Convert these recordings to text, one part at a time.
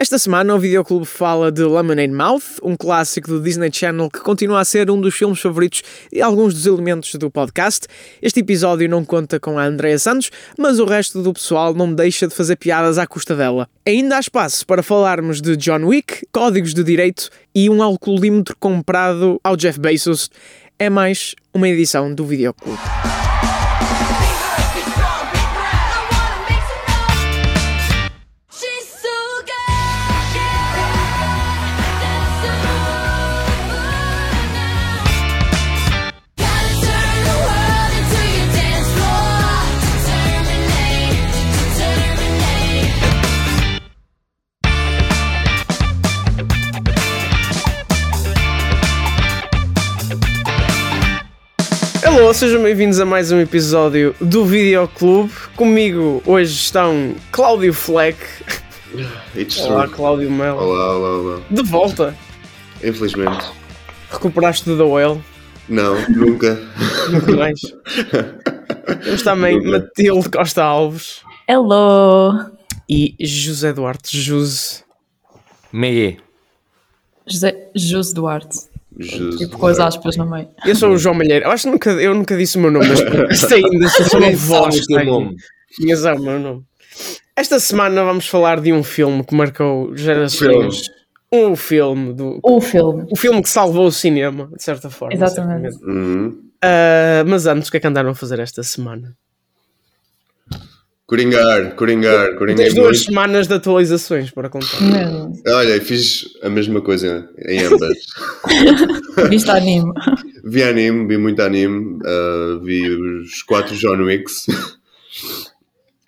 Esta semana o Videoclube fala de Lemonade Mouth, um clássico do Disney Channel que continua a ser um dos filmes favoritos e alguns dos elementos do podcast. Este episódio não conta com a Andrea Santos, mas o resto do pessoal não deixa de fazer piadas à custa dela. Ainda há espaço para falarmos de John Wick, códigos de direito e um alcoolímetro comprado ao Jeff Bezos. É mais uma edição do Videoclube. Olá, sejam bem-vindos a mais um episódio do Videoclube. Comigo hoje estão Cláudio Fleck. It's Olá, true. Cláudio Melo. Olá, olá, olá. De volta. Infelizmente. Recuperaste do The Whale. Não, nunca. Muito mais. Temos também Nunca. Matilde Costa Alves Hello! e José Duarte Juse. Meie. José José Duarte. Jesus. Tipo com as aspas no meio. Eu sou o João Malheiro. Eu acho que nunca, eu nunca disse o meu nome, mas isto ainda sou só uma Nem voz. Tinhas o meu nome. Esta semana vamos falar de um filme que marcou gerações. Um filme do. O filme. O filme que salvou o cinema, de certa forma. Exatamente. Uhum. Ah, mas antes, o que é que andaram a fazer esta semana? Coringar, coringar, coringar Tens duas semanas de atualizações para contar. Mesmo. Olha, fiz a mesma coisa em ambas. Viste anime. vi anime, vi muito anime. uh, vi os quatro John Wicks.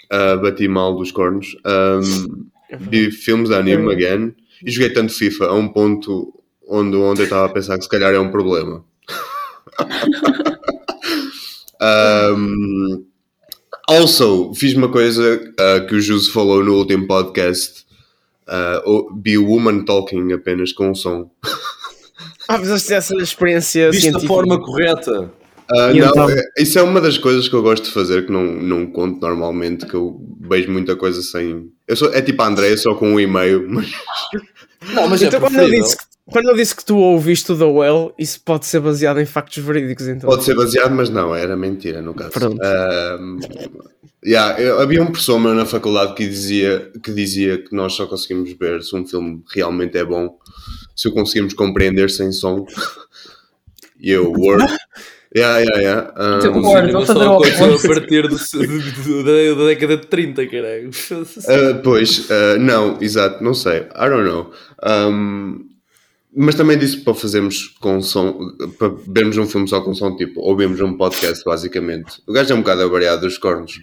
Uh, bati mal dos cornos. Um, vi filmes de anime, again. E joguei tanto FIFA a um ponto onde ontem estava a pensar que se calhar é um problema. Um, also, fiz uma coisa uh, que o Jus falou no último podcast. Uh, o- o Woman Talking apenas com som. Ah, fizeste essa experiência Viste da científica. forma correta. Uh, não, então? é- isso é uma das coisas que eu gosto de fazer que não, não conto normalmente, que eu vejo muita coisa sem. Eu sou, é tipo a Andréia, só com um e-mail, mas Não, mas Então, é quando eu, preferível. disse que, quando eu disse que tu ouviste o The Well, isso pode ser baseado em factos verídicos, então. pode ser baseado, mas não, era mentira no caso. Pronto. Um, yeah, eu- havia um professor meu na faculdade que dizia, que dizia que nós só conseguimos ver se um filme realmente é bom se o conseguimos compreender sem som. E eu, Word. Yeah, yeah, yeah. Um, Tipo, O Word, cinema vou fazer aconteceu oposto. a partir do, do- da, da década de 30, caralho. Uh, pois, uh, não, exato, não sei, I don't know. Um, mas também disse para fazermos com som, para vermos um filme só com som, tipo, ouvimos um podcast, basicamente. O gajo é um bocado avariado dos cornos,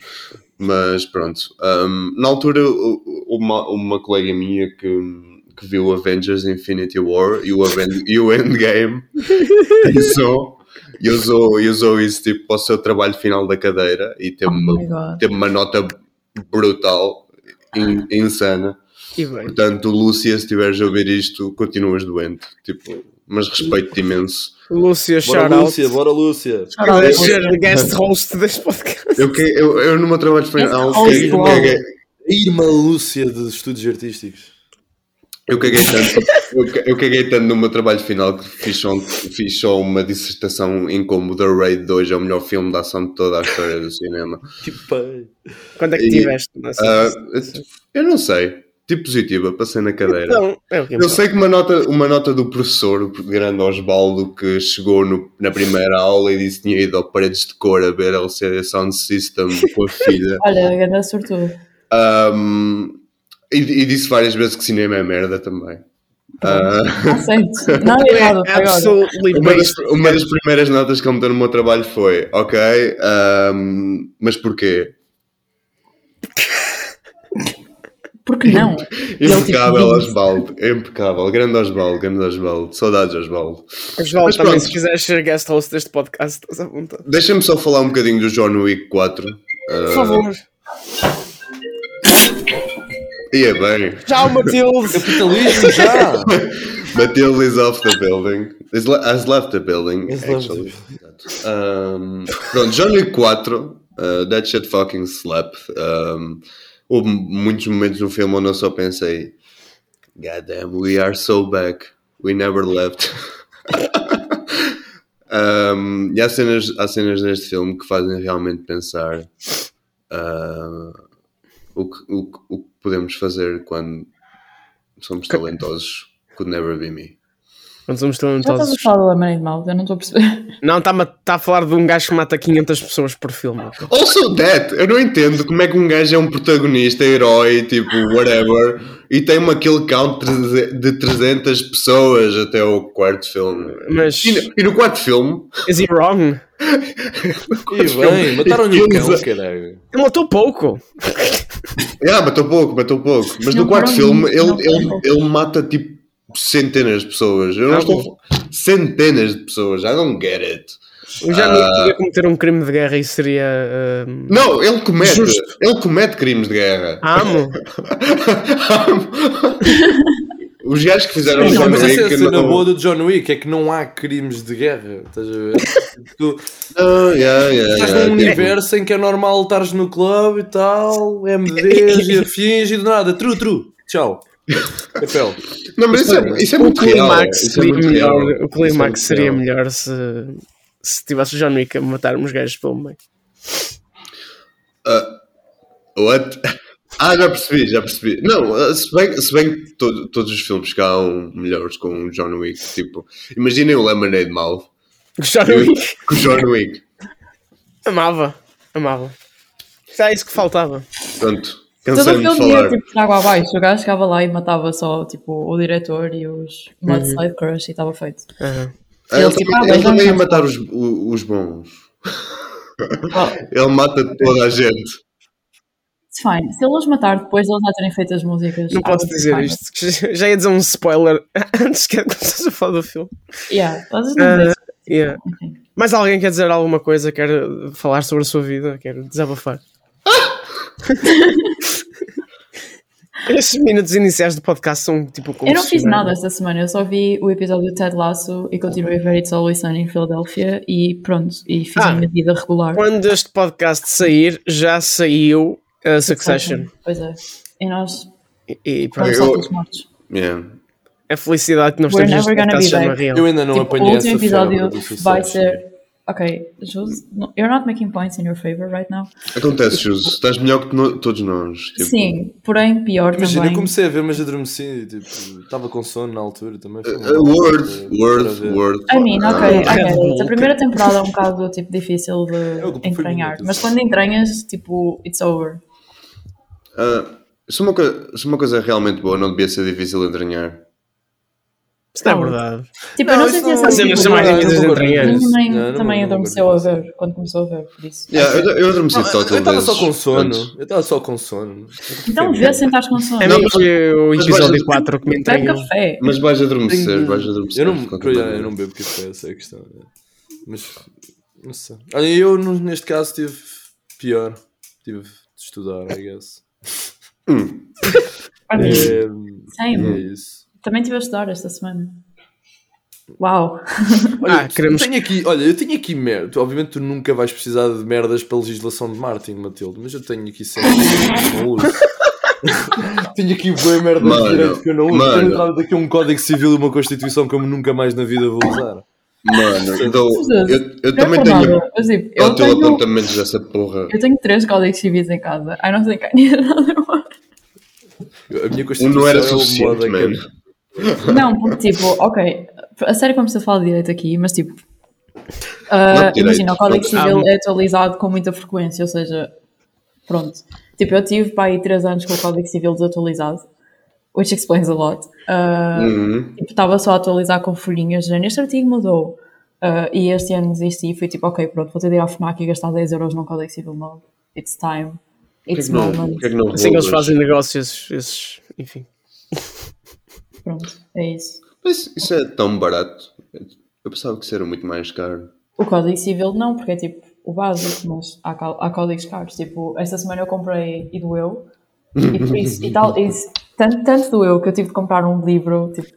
mas pronto. Um, na altura, uma, uma colega minha que, que viu Avengers Infinity War e o, Aven e o Endgame e usou, e usou, e usou isso tipo, para o seu trabalho final da cadeira e teve, Oh uma, teve uma nota brutal, in- insana. E. Portanto, Lúcia, se estiveres a ouvir isto, continuas doente. Tipo, mas respeito-te imenso. Lúcia, Bora, out. Lúcia, bora, Lúcia. Ser guest host deste podcast. Eu, eu, eu no meu trabalho final, caguei, A irmã Lúcia de estudos artísticos. Eu caguei tanto, eu, ca- eu caguei tanto no meu trabalho final que fiz só, fiz só uma dissertação em como The Raid 2 é o melhor filme de ação de toda a história do cinema. Pai. Quando é que E- tiveste? nessa- Ah, eu não sei. Tipo positiva, passei na cadeira. Então, é Eu sei que uma nota, uma nota do professor, o grande Osvaldo, que chegou no- na primeira aula e disse que tinha ido ao Paredes de Cor a ver LCD Sound System com a filha. Olha, grande sortudo. Um, e, e disse várias vezes que cinema é merda também. Ah, Aceito. Nada é errado uma, das, uma das primeiras notas que ele me deu no meu trabalho foi: Ok, um, mas porquê? Por que não? Impecável, tipo, Osvaldo, impecável. Grande Osvaldo, grande Osvaldo. Saudades, Osvaldo. Osvaldo, Mas também pronto. se quiseres ser guest host deste podcast, estás à vontade. Deixa-me só falar um bocadinho do John Wick 4. Por favor. E é bem. Tchau, Matilde. Capitalismo já! Matilde is off the building. Is le- has left the building. Left actually. Um, pronto, John Wick 4. Uh, that shit fucking slept. Um, houve muitos momentos no filme onde eu só pensei. God damn, we are so back. We never left. Um, e há cenas, há cenas neste filme que fazem realmente pensar ah, o, que, o, o que podemos fazer quando somos talentosos. Could never be me. Quando somos Já estás a talentosos. falar do Lemonade Mouth, eu não estou a perceber. Não, está a, tá a falar de um gajo que mata 500 pessoas por filme. Also that, eu não entendo como é que um gajo é um protagonista, herói, tipo, whatever, e tem uma kill count de 300 pessoas até o quarto filme. Mas. E no, e no quarto filme, Is he wrong? E bem, mataram-lhe o cão, caralho. Ele matou pouco. Ah, matou pouco, matou pouco, mas Não no quarto filme muitos, ele, não ele, ele mata tipo centenas de pessoas. Eu não Ah, estou a bom. falar- centenas de pessoas, I don't get it. O Janui Ah. podia cometer um crime de guerra e seria. ahm, Não, ele comete, Justo. ele comete crimes de guerra. Amo. Os gajos que fizeram o Não, John mas essa é a Wick cena não- boa do John Wick, é que não há crimes de guerra. Estás a ver? Tu Ah, yeah, yeah, estás yeah. num universo em que é normal estares no clube e tal, MDs e afins e do nada, true, true, tchau. Papel. Não, mas isso é, isso é o muito real. clímax Isso é seria muito melhor. real. O é seria real. melhor se, se tivesse o John Wick a matar uns gajos pelo meio. What? Ah, já percebi, já percebi. Não, uh, se bem, se bem que to- todos os filmes cá hão melhores com o John Wick. Tipo, imaginem o Lemonade Mouth O John Wick. com o John Wick. Amava. Amava. Era isso que faltava. Pronto, Todo o cansei-me de filme ia falar. tipo de água abaixo. O gajo chegava lá e matava só tipo, o diretor e os Mudslide Crush e estava feito. Aham. Ah, Ele Ele, tipo, também- ah, ele também ia matar os, os bons. Oh, Ele mata toda a gente. It's fine. Se ele os matar depois de eles já terem feito as músicas. Não posso dizer fine. isto. Já ia dizer um spoiler antes que começasse a falar do filme. Yeah, vocês não Ah, yeah. Mais alguém quer dizer alguma coisa? Quer falar sobre a sua vida? Quer desabafar? Estes minutos iniciais do podcast são tipo Eu não fiz nada esta semana, eu só vi o episódio do Ted Lasso e continuei a ver It's Always Sunny em Filadélfia e pronto, e fiz Ah. a minha vida regular. Quando este podcast sair, já saiu a Succession. Pois é. E nós E, e pronto, eu- mortos. Yeah. a felicidade que nós We're temos neste never gonna podcast be chama real. Eu ainda não Tipo, o apanhei essa último episódio vai ser. Ok, Jus, no- you're not making points in your favor right now. Acontece, Jus. Estás melhor que no- todos nós. Tipo, Sim, porém pior Imagina, eu também. comecei a ver, mas adormeci. Tipo, estava com sono na altura também. Uh, mal. word, word, word. I mean, ok, it. A primeira temporada é um bocado tipo, difícil de entranhar, mas quando entranhas, tipo, it's over. Ah, se, uma coisa, se uma coisa é realmente boa, não devia ser difícil de entranhar. Isso não é Não. verdade. Tipo, eu não sei se essa As cenas são mais não, difíceis de entranhar. A minha mãe Não, não, também adormeceu a ver quando começou a ver, por isso. Yeah, eu, eu adormeci Não, total eu estava só com sono. Portanto, Eu estava só com sono. Então vê se estás com sono. A mim foi o episódio vais- 4 que me café. Mas vais adormecer, vais adormecer. Eu não, eu não bebo café, essa é a questão. Mas, não sei. Olha, eu neste caso tive pior. Tive de estudar, I guess. Olha, É, Same. é isso. Também estive a estudar esta semana. Uau. Olha, Ah, queremos- eu tenho aqui, olha, eu tenho aqui merda. Obviamente tu nunca vais precisar de merdas para a legislação de Martin, Matilde, mas eu tenho aqui sempre que eu não uso. tenho aqui boa merda Mano, de direito que eu não uso. Tenho entrado daqui um código civil e uma constituição que eu nunca mais na vida vou usar. Mano, então, eu, eu é também tenho mas, tipo, eu, tenho, apontamentos dessa porra. eu tenho três códigos civis em casa. I don't think I need another one. A minha Um constituição não era é suficiente, que- mano. Não, porque tipo, ok, a sério como você fala de direito aqui, mas tipo, direito, imagina, o Código. Civil Ah, é atualizado com muita frequência, ou seja, pronto. Tipo, eu tive para aí 3 anos com o Código Civil desatualizado, which explains a lot. Ah, Uhum. tipo, estava só a atualizar com folhinhas, já neste artigo mudou. Ah, e este ano desisti e fui tipo, ok, pronto, vou ter de ir à FNAC e gastar 10 euros num Código Civil novo. It's time. It's que não, moment. que não Assim que eles fazem negócios, esses, enfim. Pronto, é isso. Mas isso é tão barato. Eu pensava que isso era muito mais caro. O Código Civil não, porque é tipo o básico, mas há, há códigos caros. Tipo, esta semana eu comprei e doeu. E por isso, e tal, isso- tanto, tanto doeu que eu tive de comprar um livro, tipo,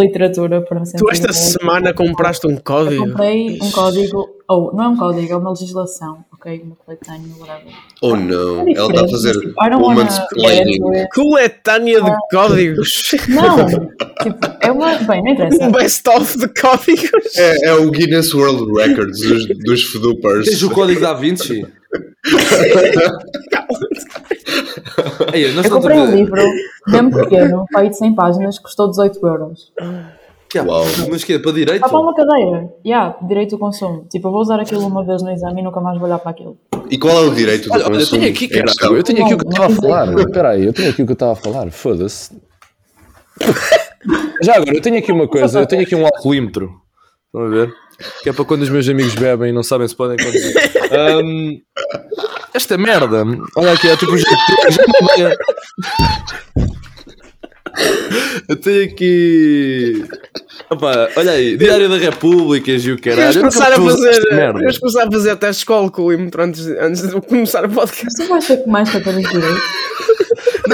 literatura para. Tu esta semana compraste um Eu código. comprei um código, ou não é um código, é uma legislação. ok? Uma coletânea, whatever. Oh não, É ela está a fazer tipo, I don't woman's planning. Coletânea de códigos. Não, tipo, é uma. Bem, não interessa. Um best-of de códigos. É, é o Guinness World Records dos, dos Fedupers. Tens o código da Vinci? Eu comprei um livro, mesmo pequeno, de 100 páginas, custou 18 euros. Uau. Mas que é para direito? Está para uma cadeira. Yeah, direito do consumo. Tipo, eu vou usar aquilo uma vez no exame e nunca mais vou olhar para aquilo. E qual é o direito do olha, eu consumo? tenho aqui, questão? caralho, eu tenho aqui o que eu estava a falar. Espera aí, eu tenho aqui o que eu estava a falar. Foda-se. Já agora, eu tenho aqui uma coisa, eu tenho aqui um alcoolímetro. Estão a ver? Que é para quando os meus amigos bebem e não sabem se podem conduzir. Ahm, esta merda, olha aqui, é tipo. Já, já Eu tenho aqui. Opa, olha aí, Diário da República e o caralho. Eu começar a fazer. Vamos começar a fazer testes com alcoolímetro antes, de- antes de começar o podcast. Tu vais ter que mais fatores de direito.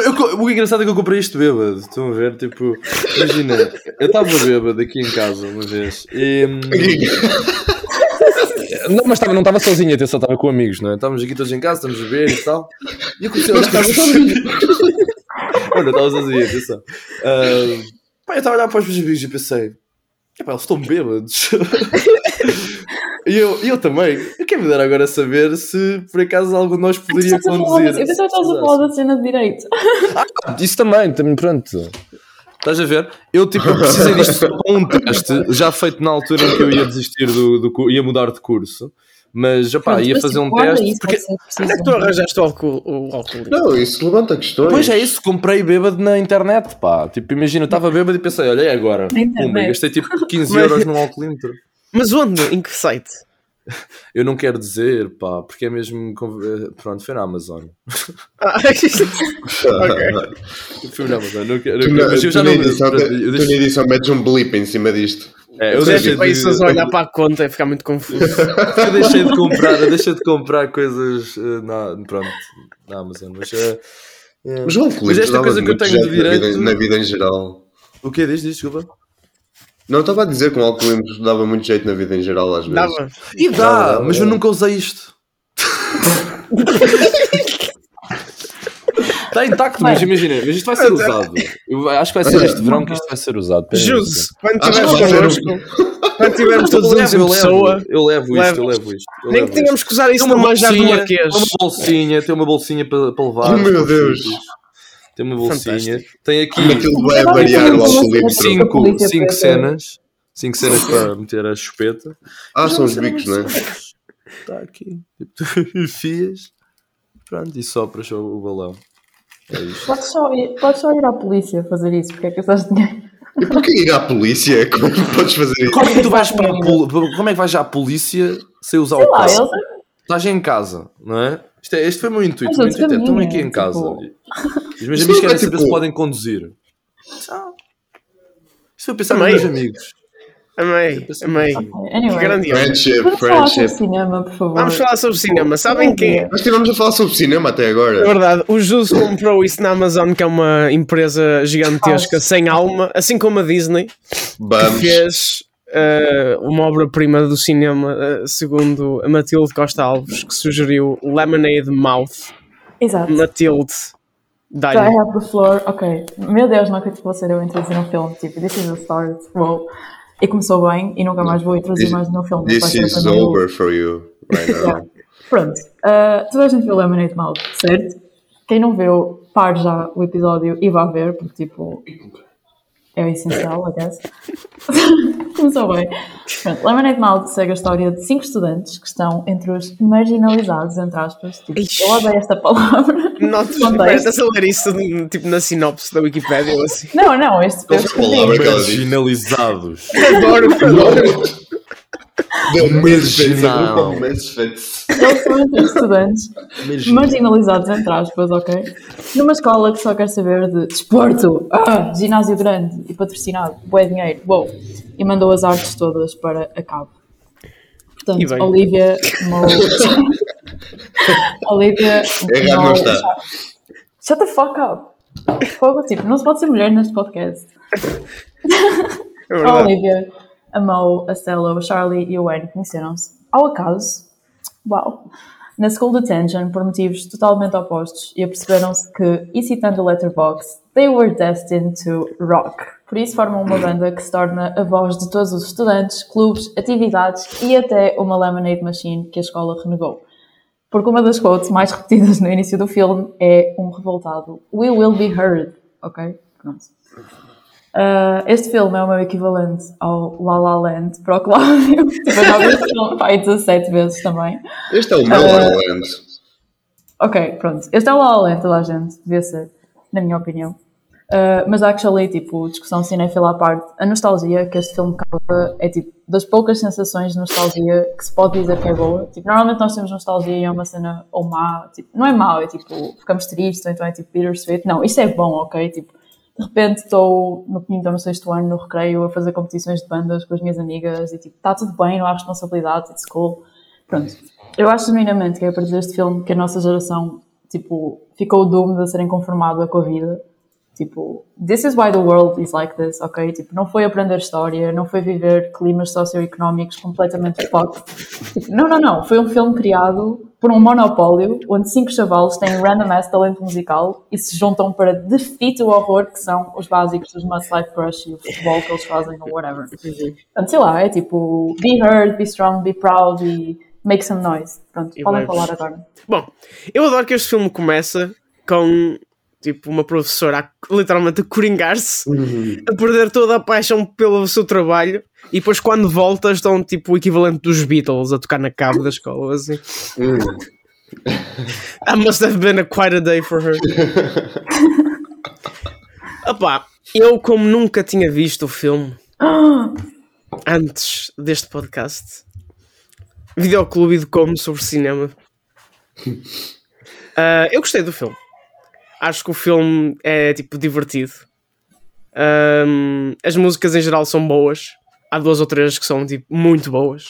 Eu o engraçado é que eu comprei isto bêbado. Estão a ver? Tipo, imagina, eu estava bêbado aqui em casa uma vez e. Não, mas estava, não estava sozinho, atenção, estava com amigos, não é? Estávamos aqui todos em casa, estamos a ver e tal. E eu comecei a olhar para os. Olha, estava sozinho, atenção. Ah, pá, eu estava a olhar para os meus amigos e pensei: epá, eles estão bêbados. E eu, e eu também. Eu quero me dar agora a saber se por acaso algum de nós poderia conduzir. Eu pensava que estavas a falar da cena de direito. Isso também, também, pronto. Estás a ver? Eu tipo, eu precisei disto só para um teste, já feito na altura em que eu ia desistir do, do ia mudar de curso, mas opá, Pronto, ia fazer tipo, um guarda teste. isso, Porque. Onde é que tu arranjaste o álcool? O álcool? Não, isso levanta questões. pois é isso, comprei bêbado na internet, pá. Tipo, imagina, eu estava bêbado e pensei, olha, é agora. Pumba, gastei tipo 15 Mas- euros num alcoolímetro. Mas onde? Em que site? Eu não quero dizer, pá, porque é mesmo. eh, Pronto, foi na Amazon. Ah, Foi na Amazon, não quero, Tu não na, mas eu já na não. edição, tu eu na deixei- edição metes um blip em cima disto. é, eu deixei é isso, de- a olhar para a conta e ficar muito confuso. eu deixei de comprar, eu deixei de comprar coisas eh, na, pronto, na Amazon, mas, eh, eh, Mas Mas esta coisa que eu tenho de jeito na direito- vida, na vida em geral. o que é diz, diz, desculpa. Não, eu estava a dizer que o alcoolismo dava muito jeito na vida em geral às vezes. Dava. E dá, mas eu nunca usei isto. Está intacto, mas imagina, mas isto vai ser usado. Eu acho que vai ser este verão que isto vai ser usado. Juse, quando ser connosco, quando tivermos todos levo, eu pessoa, levo, eu levo isto, eu levo isto. eu nem levo que tínhamos que usar isso Tem no manjar do Marquês. Tem uma bolsinha, tem uma bolsinha para, para levar. Oh, meu Deus. sítios. Tem uma bolsinha. Fantástico. Tem aqui Aquilo vai Agora variar o cena cinco, cinco cenas. Cinco cenas para meter a chupeta. Ah, são os bicos, não é? Está aqui. Tipo, tu enfias. Pronto, e sopras o, o balão. É isto. Podes só, ir, podes só ir à polícia fazer isso, porque é que estás dinheiro. E porquê ir à polícia? Como é que podes fazer isso? Como é que tu vais para a pol- Como é que vais à polícia sem usar Sei o lá, passo? eles. Estás em casa, não é? Este, é- este foi o meu intuito. Meu intuito é, estão caminham, aqui em casa. tipo- Os meus Isto amigos não querem é saber tipo- se podem conduzir. Isto foi pensar nos meus amigos. Amei, amei. Anyway, Grandioso. Friendship, vamos falar sobre friendship. cinema, por favor. Vamos falar sobre cinema. Sabem quem é? Nós estivemos a falar sobre cinema até É agora. verdade, o Jus comprou isso na Amazon, que é uma empresa gigantesca, sem alma, assim como a Disney, que Vamos. fez eh, uma obra-prima do cinema, eh, segundo a Matilde Costa Alves, que sugeriu Lemonade Mouth. Exato. Matilde, dá-lhe. have the floor. Ok. Meu Deus, não acredito que vou ser eu a introduzir um filme. Tipo, this is a start. Wow. E começou bem e nunca mais vou introduzir This- mais nenhum filme. This is over for you right Yeah. now. Pronto. Uh, toda a gente viu Lemonade Mouth, certo? Quem não viu, pare já o episódio e vá ver, porque tipo. É o essencial, I guess. Começou bem. Pronto, Lemonade Mouth segue a história de cinco estudantes que estão entre os marginalizados, entre aspas. Tipo, Ixi. eu odeio esta palavra. Não te estás a ler isso tipo na sinopse da Wikipedia ou assim. Não, não, este Qual eu foi a palavra que ela? Marginalizados. Adoro, adoro. Deu Marginal. Misfits. Eles são entre estudantes marginalizados, entre aspas, ok? Numa escola que só quer saber de desporto, ah, ginásio grande e patrocinado, bué dinheiro, uou! E mandou as artes todas para a cabo. Portanto, bem. Olivia Mo... Olivia não está. Shut the fuck up! Fogo, tipo, não se pode ser mulher neste podcast. É. Olivia, a Mo, a Stella, o Charlie e o Wayne conheceram-se ao acaso. Uau! na school detention por motivos totalmente opostos e aperceberam-se que, e citando o Letterboxd, they were destined to rock. Por isso formam uma banda que se torna a voz de todos os estudantes, clubes, atividades e até uma lemonade machine que a escola renegou. Porque uma das quotes mais repetidas no início do filme é um revoltado We will be heard. Ok? Pronto. Uh, este filme é o meu equivalente ao La La Land para o Cláudio. tipo, eu já vi pai 17 vezes também. Este é o meu Ah. La La Land. Ok, pronto. Este é o La La Land, toda a gente, devia ser, na minha opinião. Uh, mas actually, tipo, discussão cinéfila à parte, a nostalgia que este filme causa é tipo das poucas sensações de nostalgia que se pode dizer que é boa. Tipo, normalmente nós temos nostalgia e é uma cena ou má, tipo, não é mau, é tipo, ficamos tristes, ou então é tipo bittersweet. Não, isto é bom, ok? Tipo, de repente estou no quinto ou no sexto ano no recreio a fazer competições de bandas com as minhas amigas e tipo, está tudo bem, não há responsabilidade, it's cool. Pronto. Eu acho genuinamente que é a partir deste filme que a nossa geração, tipo, ficou doomed a ser inconformada com a vida. Tipo, this is why the world is like this, ok? Tipo, não foi aprender história, não foi viver climas socioeconómicos completamente fucked. Tipo, não, não, não. Foi um filme criado por um monopólio onde cinco chavalos têm random ass talento musical e se juntam para defeat o horror que são os básicos dos Must Life Crush e o futebol que eles fazem ou whatever. Portanto, sei lá, é tipo, be heard, be strong, be proud e make some noise. Pronto, podem falar agora. Bom, eu adoro que este filme começa com tipo uma professora a, literalmente a coringar-se, a perder toda a paixão pelo seu trabalho e depois quando volta estão tipo o equivalente dos Beatles a tocar na cabo da escola assim. That must have been a quite a day for her. Opá, eu como nunca tinha visto o filme antes deste podcast, videoclube de como sobre cinema. Ah, eu gostei do filme. Acho que o filme é tipo divertido. Ahm, as músicas em geral são boas. Há duas ou três que são tipo muito boas.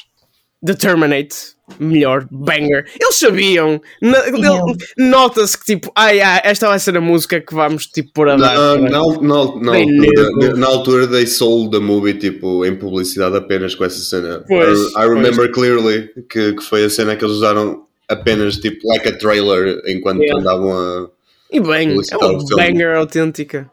The Terminate, melhor, banger. Eles sabiam. Na- ele- Nota-se que tipo, ai, ai, esta vai ser a música que vamos tipo pôr a dar. Na, na, na, na, Bem altura, negro. na altura they sold the movie tipo, em publicidade apenas com essa cena. Pois, I, I remember clearly que, que foi a cena que eles usaram apenas tipo like a trailer enquanto Yeah. andavam a. E bem, é uma banger autêntica.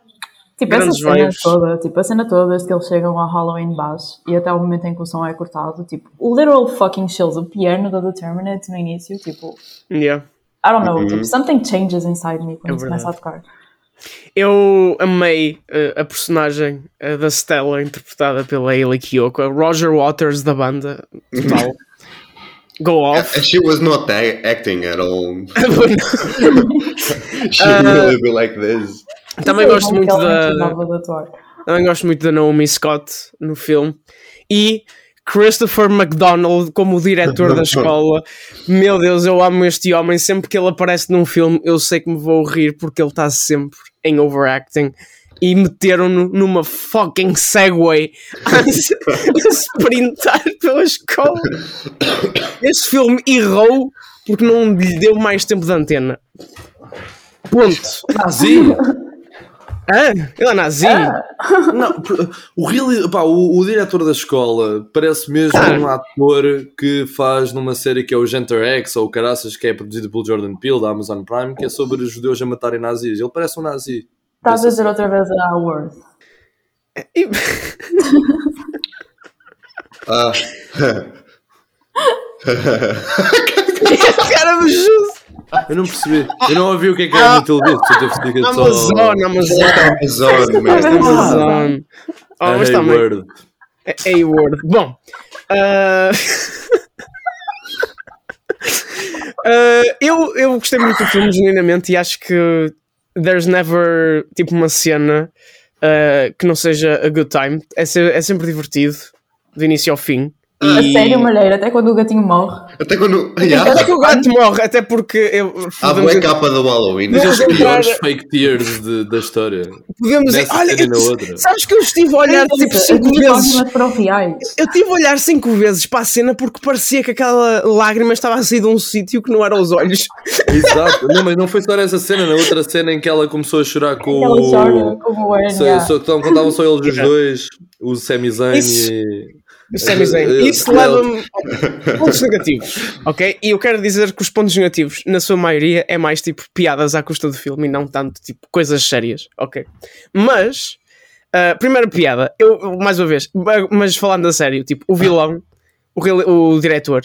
Tipo, essa Grandes cena vibes. toda, tipo, a cena toda, desde que eles chegam ao Halloween Bass e até o momento em que o som é cortado, tipo, literal fucking chills, o piano da Determinate no início, tipo, Yeah. I don't know, tipo, something changes inside me quando É isso começa a tocar. Eu amei eh, a personagem eh, da Stella interpretada pela Hayley Kiyoko, a Roger Waters da banda, total. Go off. And she was not a- acting at all. She Uh, really be like this. Também é gosto bom muito da também gosto muito da Naomi Scott no filme e Christopher McDonald como o diretor da escola. Meu Deus, eu amo este homem. Sempre que ele aparece num filme, eu sei que me vou rir porque ele está sempre em overacting. E meteram-no numa fucking Segway a sprintar pela escola. Este filme errou porque não lhe deu mais tempo de antena. Ponto. Nazi! Ah, ele é nazi. Não, por- o, pá, o, o diretor da escola parece mesmo Ah. um ator que faz numa série que é o Genter X ou o Caraças, que é produzido pelo Jordan Peele da Amazon Prime, que é sobre os judeus a matarem nazis. Ele parece um nazi. Estás a dizer outra vez a Word. E- Ah. Cara do Jesus. Eu não percebi. Eu não ouvi o que é que era no televisão. Só teve que só... Amazon, Amazon. Amazon. Amazon. Oh, A mas também. Hayward. É A-word. Bom. ah, ah, eu, eu gostei muito do filme, genuinamente, e acho que there's never tipo uma cena ah, que não seja a good time. É, é sempre divertido, do início ao fim. A E- sério, Malheiro, até quando o gatinho morre. Até quando. Até Yeah, que o gato morre, até porque eu, a boa capa do Halloween. Mas os piores fake tears de- da história. podemos dizer, olha, e eu- outra. sabes que eu estive a olhar tipo As 5 minhas vezes. Eu tive a olhar cinco vezes para a cena porque parecia que aquela lágrima estava a sair de um sítio que não era os olhos. Exato. Não, mas não foi só nessa cena, na outra cena em que ela começou a chorar com Ela chora o. como o Aaron. Só, yeah. só, então, contavam só eles os dois, o Sami Zayn Isso. E. Sami Zayn. Isso leva-me a pontos negativos, ok? E eu quero dizer que os pontos negativos, na sua maioria, é mais tipo piadas à custa do filme e não tanto tipo coisas sérias, ok? Mas, uh, primeira piada, eu, mais uma vez, ma- mas falando a sério, tipo, o vilão, o, o diretor,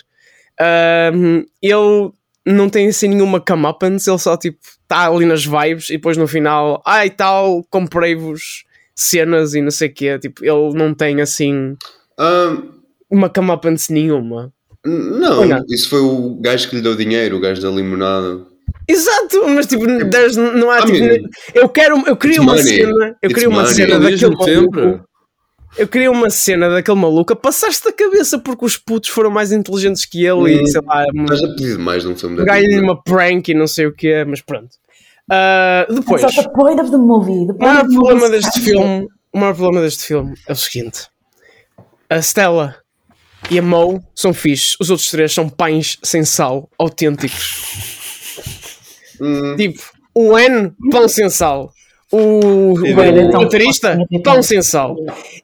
um, ele não tem assim nenhuma comeuppance, ele só tipo está ali nas vibes e depois no final, ai tal, comprei-vos cenas e não sei o quê, tipo, ele não tem assim Uma comeuppance nenhuma. não, não? isso foi o gajo que lhe deu dinheiro, o gajo da limonada. Exato, mas tipo, there's- não há I tipo, eu quero, eu queria it's uma money. cena, eu queria uma money. cena Ele daquele sempre. maluco. Eu queria uma cena daquele maluco a passar-se da cabeça porque os putos foram mais inteligentes que ele e Hum, sei lá, Estás a pedir mais num filme da ganho-lhe Disney. uma prank e não sei o que mas pronto. Ah, depois, That's the point of the movie. The o point maior the movie problema is deste filme, o maior problema deste filme é o seguinte: a Stella e a Mo são fixes, os outros três são pães sem sal, autênticos. Hum, Tipo, o N, pão sem sal. O, então, baterista, pode- pão sem sal.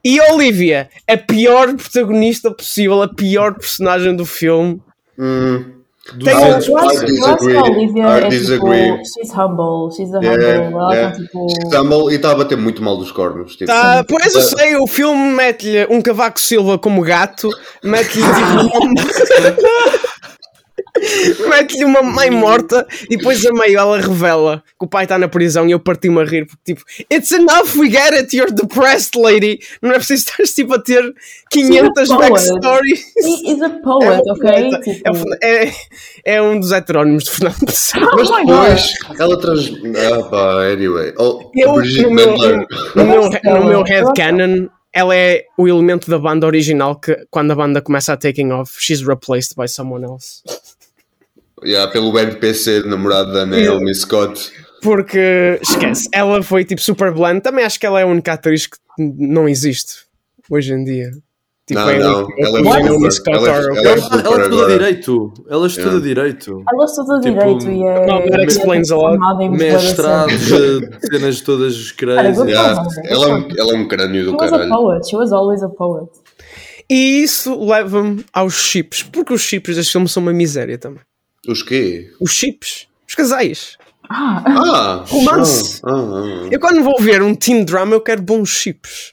E a Olivia, a pior protagonista possível, a pior personagem do filme. hum. Tem Eu um- acho, eu acho que a disagree. Olivia I é disagree. tipo, she's humble, she's a humble, Yeah, ela yeah. tá tipo... Stumble e está a bater muito mal dos cornos. Tipo, Tá, pois eu sei, o filme mete-lhe um cavaco Silva como gato, mete-lhe tipo. mete-lhe uma mãe morta e depois a meio ela revela que o pai está na prisão e eu parti-me a rir porque tipo, it's enough, we get it, you're depressed lady. Não é preciso estar tipo a ter 500 Sim, a poet. backstories. He is a É, poet, um ok? poeta. Tipo, É um- é, é um dos heterónimos de Fernando Pessoa. Mas Oh my depois ela traz. Ah, pá, anyway. Oh, Eu, Brigitte no meu, Bendler. no, meu, no meu headcanon, ela é o elemento da banda original que, quando a banda começa a taking off, she's replaced by someone else. Yeah, pelo NPC, namorado da Naomi Scott. Porque, esquece, ela foi tipo super bland. Também acho que ela é a única atriz que não existe hoje em dia. Tipo, Não, é não, única- ela é. Naomi Scott Ela é- ela é Ela, super ela estuda direito. Ela estuda Yeah. direito. ela estuda Tipo, direito e é... Não, that é explains a lot. bué de Mestrados, cenas. todas crazy. Yeah, ela, é um, ela é um crânio She do was a caralho. poet, she was always a poet. E isso leva-me aos chips, porque os chips deste filme são uma miséria também. Os quê? Os chips, os casais. Ah, Ah! Romance. Ah, ah, Eu quando vou ver um teen drama eu quero bons chips.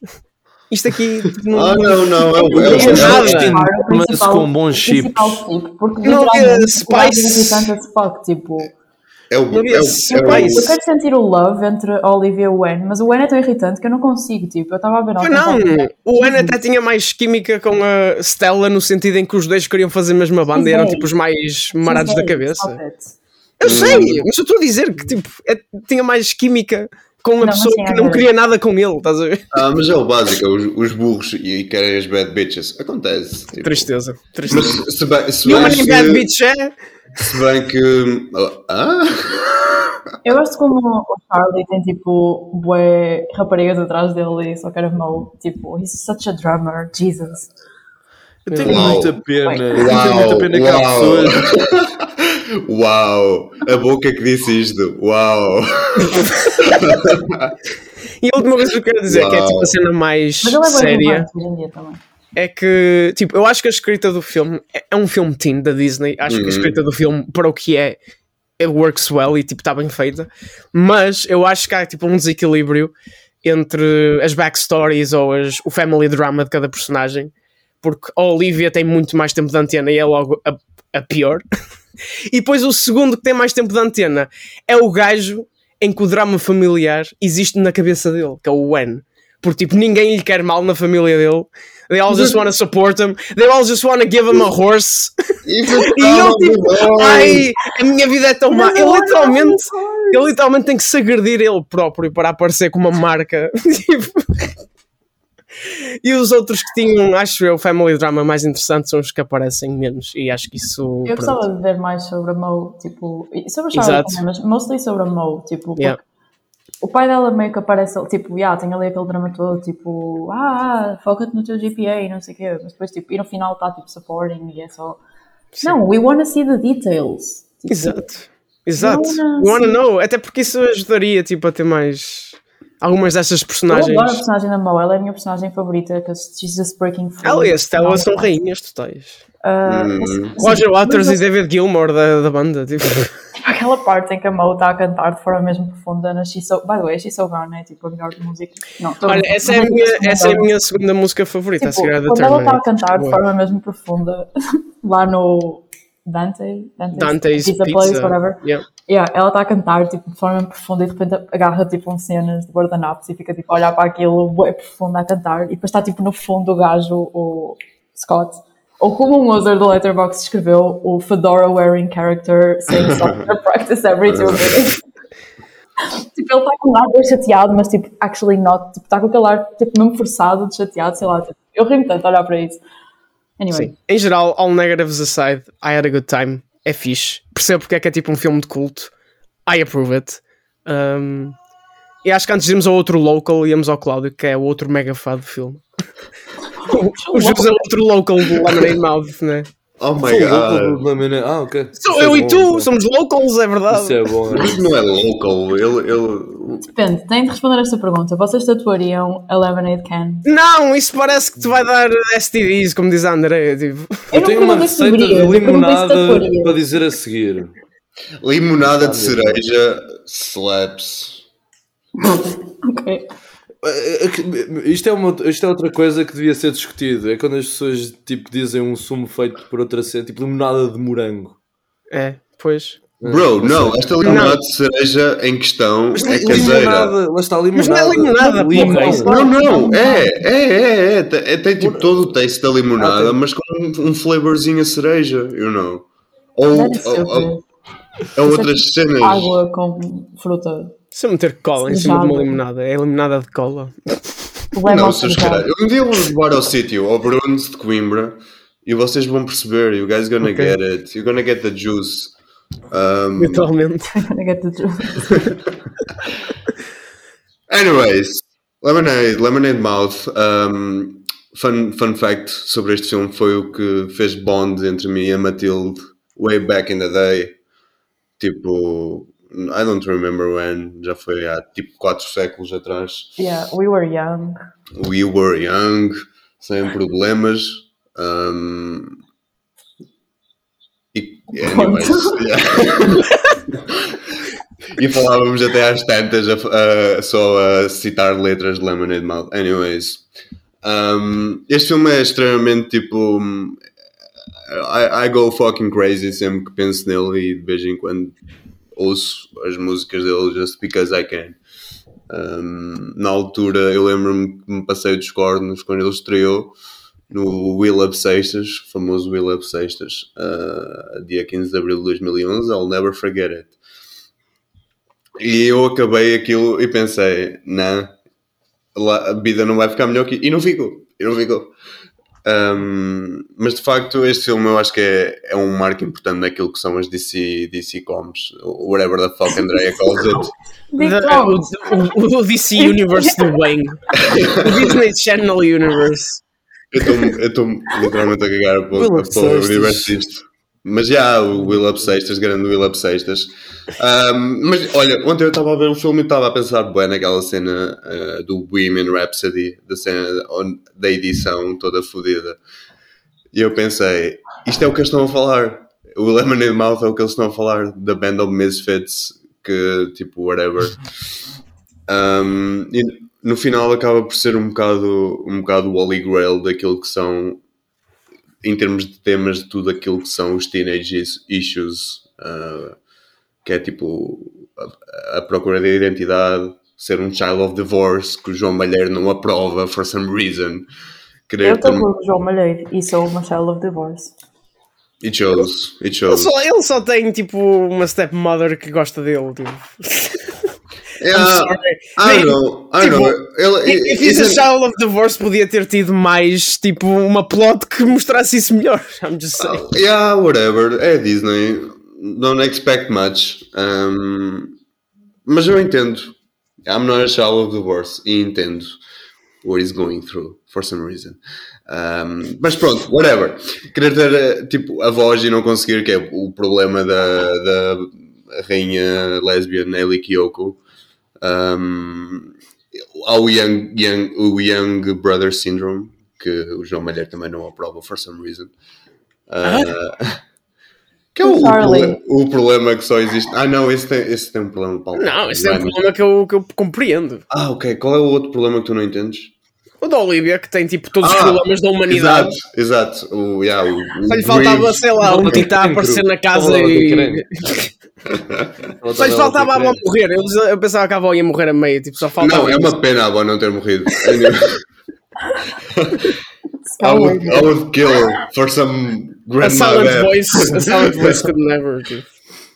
Isto aqui não, ah. Ah, não, não. É o. É é nada. é com bons principal chips. chip, porque Não é spice. tipo... é o. É o, spice. é Eu quero sentir o love entre a Olivia e o Wen, mas o Wen é tão irritante que eu não consigo, tipo, eu estava a ver... Pois não, o N até tinha mais química com a Stella no sentido em que os dois queriam fazer a mesma banda e eram Sim. tipo os mais marados da cabeça. Eu sei, mas eu estou a dizer que tipo, é- tinha mais química com a Não, mas pessoa que é não queria nada com ele, estás a ver? ah, mas é o básico. é Os, os burros e, querem as bad bitches. Acontece. Tipo. Tristeza, Mas tristeza. se bem, se E o bem Money Bad. Bitch é. Se bem que. Ah? Eu gosto como o Charlie tem, tipo, bué raparigas atrás dele e só quer Mo, tipo, he's such a drummer, Jesus. Eu tenho Uau. muita pena. Eu tenho muita pena que há pessoas. Uau! A boca que disse isto. Uau! E a última coisa que eu quero dizer, que é tipo a cena mais Mas ele é séria, relevante é que, tipo, eu acho que a escrita do filme é- é um filme teen da Disney. Acho que a Uhum. escrita do filme, para o que é, it works well e tipo, está bem feita. Mas eu acho que há tipo um desequilíbrio entre as backstories ou as, o family drama de cada personagem. Porque a Olivia tem muito mais tempo de antena e é logo a, a pior. e depois o segundo que tem mais tempo de antena é o gajo em que o drama familiar existe na cabeça dele, que é o Wen. Porque tipo, ninguém lhe quer mal na família dele. They all just want to support him. They all just want to give him a horse. E ele tipo, ai, a minha vida é tão má. Ele literalmente, ele literalmente tem que se agredir ele próprio para aparecer com uma marca. Tipo, e os outros que tinham, acho eu, family drama mais interessante são os que aparecem menos. E acho que isso. Eu pronto. gostava de ver mais sobre a Mo, tipo, sobre a Charlie Exato. também, mas mostly sobre a Mo, tipo, porque Yeah. O pai dela meio que aparece, tipo, yeah, tem ali aquele drama todo, tipo, ah, ah, foca-te no teu GPA e não sei o quê, mas depois, tipo, e no final está, tipo, supporting e é só... Não, we wanna see the details. Tipo, Exato. Exato. Não, You wanna sim. know? Até porque isso ajudaria tipo, a ter mais algumas dessas Eu personagens. adoro a personagem da Mo, ela é a minha personagem favorita, because she's just breaking free. Ela e a Stella são rainhas totais. Ah, Hum. mas- Roger Waters mas e David Gilmour da, da banda. Tipo. Aquela parte em que a Mo está a cantar de forma mesmo profunda na She's So... By the way, She's So Gone é tipo a melhor música. Não, tô- Olha, essa é, a minha, essa é a minha segunda música favorita, Tipo, a da quando ela está a cantar de forma mesmo profunda, lá no Dante, Dante's, Dante's Pizza. Place, whatever. Yeah. Yeah, ela está a cantar tipo, de forma profunda e de repente agarra tipo um cenas de guardanapos e fica tipo a olhar para aquilo bué profundo a cantar e depois está tipo no fundo o gajo, o Scott, ou como um user do Letterboxd escreveu, o fedora wearing character saying something to practice every two minutes. tipo, ele está com um ar chateado, mas tipo, actually not, tipo, está com aquele ar tipo mesmo forçado de chateado, sei lá, tipo, eu rimo tanto a olhar para isso. Anyway, Sim. Em geral, all negatives aside, I had a good time. É fixe. Percebo porque é que é tipo um filme de culto. I approve it. Um, e acho que antes de irmos ao outro local, íamos ao Cláudio, que é o outro mega fã do filme. o José é outro local do Lemonade Mouth, né? Oh my god. Ah, ok. Sou Isso é eu e bom, tu, pá. somos locals, é verdade. Isso é bom. é. Isso não é local. Ele, ele... depende, tenho de responder esta pergunta. Vocês tatuariam a Lemonade Can? Não, isso parece que te vai dar STDs, como diz a Andrea. Tipo. Eu não tenho uma receita de eu limonada para dizer a seguir. Limonada de cereja slaps. Ok. É- é que- Isto é, uma, isto é outra coisa que devia ser discutido. É quando as pessoas tipo, dizem um sumo feito por outra cena, tipo limonada de morango. É, pois. Bro, não, esta limonada de cereja em questão Mas é caseira. limonada, lá está limonada. Mas não é limonada, isso Não, não, é, é, é, é, tem, é, tem tipo todo o taste da limonada, Ah, tem. mas com um, um flavorzinho a cereja, you know. Ou, ou, ou, ou outras cenas. Água com fruta. Se eu meter cola em cima de uma limonada, é limonada de cola. Não, seus caras. Um dia eu vou levar ao sítio, ao Bruns de Coimbra, e vocês vão perceber. You guys gonna Ok. get it. You're gonna get the juice. Um, Literalmente. I get the truth. anyways, Lemonade, Lemonade Mouth. Um, fun, fun fact sobre este filme foi o que fez bond entre mim e a Matilde way back in the day. Tipo, I don't remember when, já foi há tipo 4 séculos atrás. Yeah, we were young. We were young, sem problemas. Um, e, anyways, e falávamos até às tantas a- a- só a citar letras de Lemonade Mouth. Anyways, um, este filme é extremamente tipo. I, I go fucking crazy sempre que penso nele e de vez em quando ouço as músicas dele just because I can. Um, na altura eu lembro-me que me passei dos cornos quando ele estreou no Will Up Sextas, famoso Will Up Sextas, uh, dia 15 de abril de 2011. I'll never forget it. E eu acabei aquilo e pensei, não, lá- a vida não vai ficar melhor que. E não ficou, e não ficou. Um, mas de facto, este filme eu acho que é, é um marco importante naquilo que são as DC, DC Coms, whatever the fuck Andrea calls it. The- Tom. o, o- o DC Universe do Wayne. O Disney Channel Universe. Eu estou literalmente a cagar para, o universo disto. Mas já, o Will Up Sextas, grande Will Up Sextas. Um, mas olha, ontem eu estava a ver o filme e estava a pensar bem naquela cena uh, do Women Rhapsody, da cena da edição toda fodida. E eu pensei, isto é o que eles estão a falar. O Lemonade Mouth é o que eles estão a falar da Band of Misfits, que tipo, whatever. Um, e no final acaba por ser um bocado, um bocado o Holy Grail daquilo que são, em termos de temas, de tudo aquilo que são os teenage is- issues, uh, que é tipo a, a procura da identidade, ser um child of divorce, que o João Malheiro não aprova for some reason. Querer Eu estou com o João Malheiro e sou uma child of divorce. It shows, it Ele shows. só, ele só tem tipo uma stepmother que gosta dele. Tipo. Yeah, sorry. I Nem- know, I tipo, know. Ele, If He's a Child of Divorce podia ter tido mais tipo uma plot que mostrasse isso melhor. I'm just saying. Oh, yeah, whatever. É Disney. Don't expect much. Um, mas eu entendo. I'm not a child of divorce. E entendo what he's going through for some reason. Um, mas pronto, whatever. Querer ter eh, tipo, a voz e não conseguir, que é o problema da, da rainha lesbian Nelly Kyoko. Um, há o young, young, o young Brother Syndrome, que o João Malheiro também não aprova, for some reason. Uh, que é o, O o, problema que só existe. Ah, não, esse tem, esse tem um problema. Paulo. Não, esse é um problema que eu, que eu compreendo. Ah, ok. Qual é o outro problema que tu não entendes? O da Olivia, que tem tipo todos os Ah, problemas da humanidade. Exato, exato. O, yeah, o, o Só lhe faltava, sei lá, um que está a aparecer na casa e. Só lhe faltava a avó morrer. Eu, eu pensava que a avó ia morrer a meio, tipo, só faltava. Não, é uma pena a avó não ter morrido. I Scalwag. would, I would kill her for some A grandma silent bad. voice, a silent voice could never. Tipo.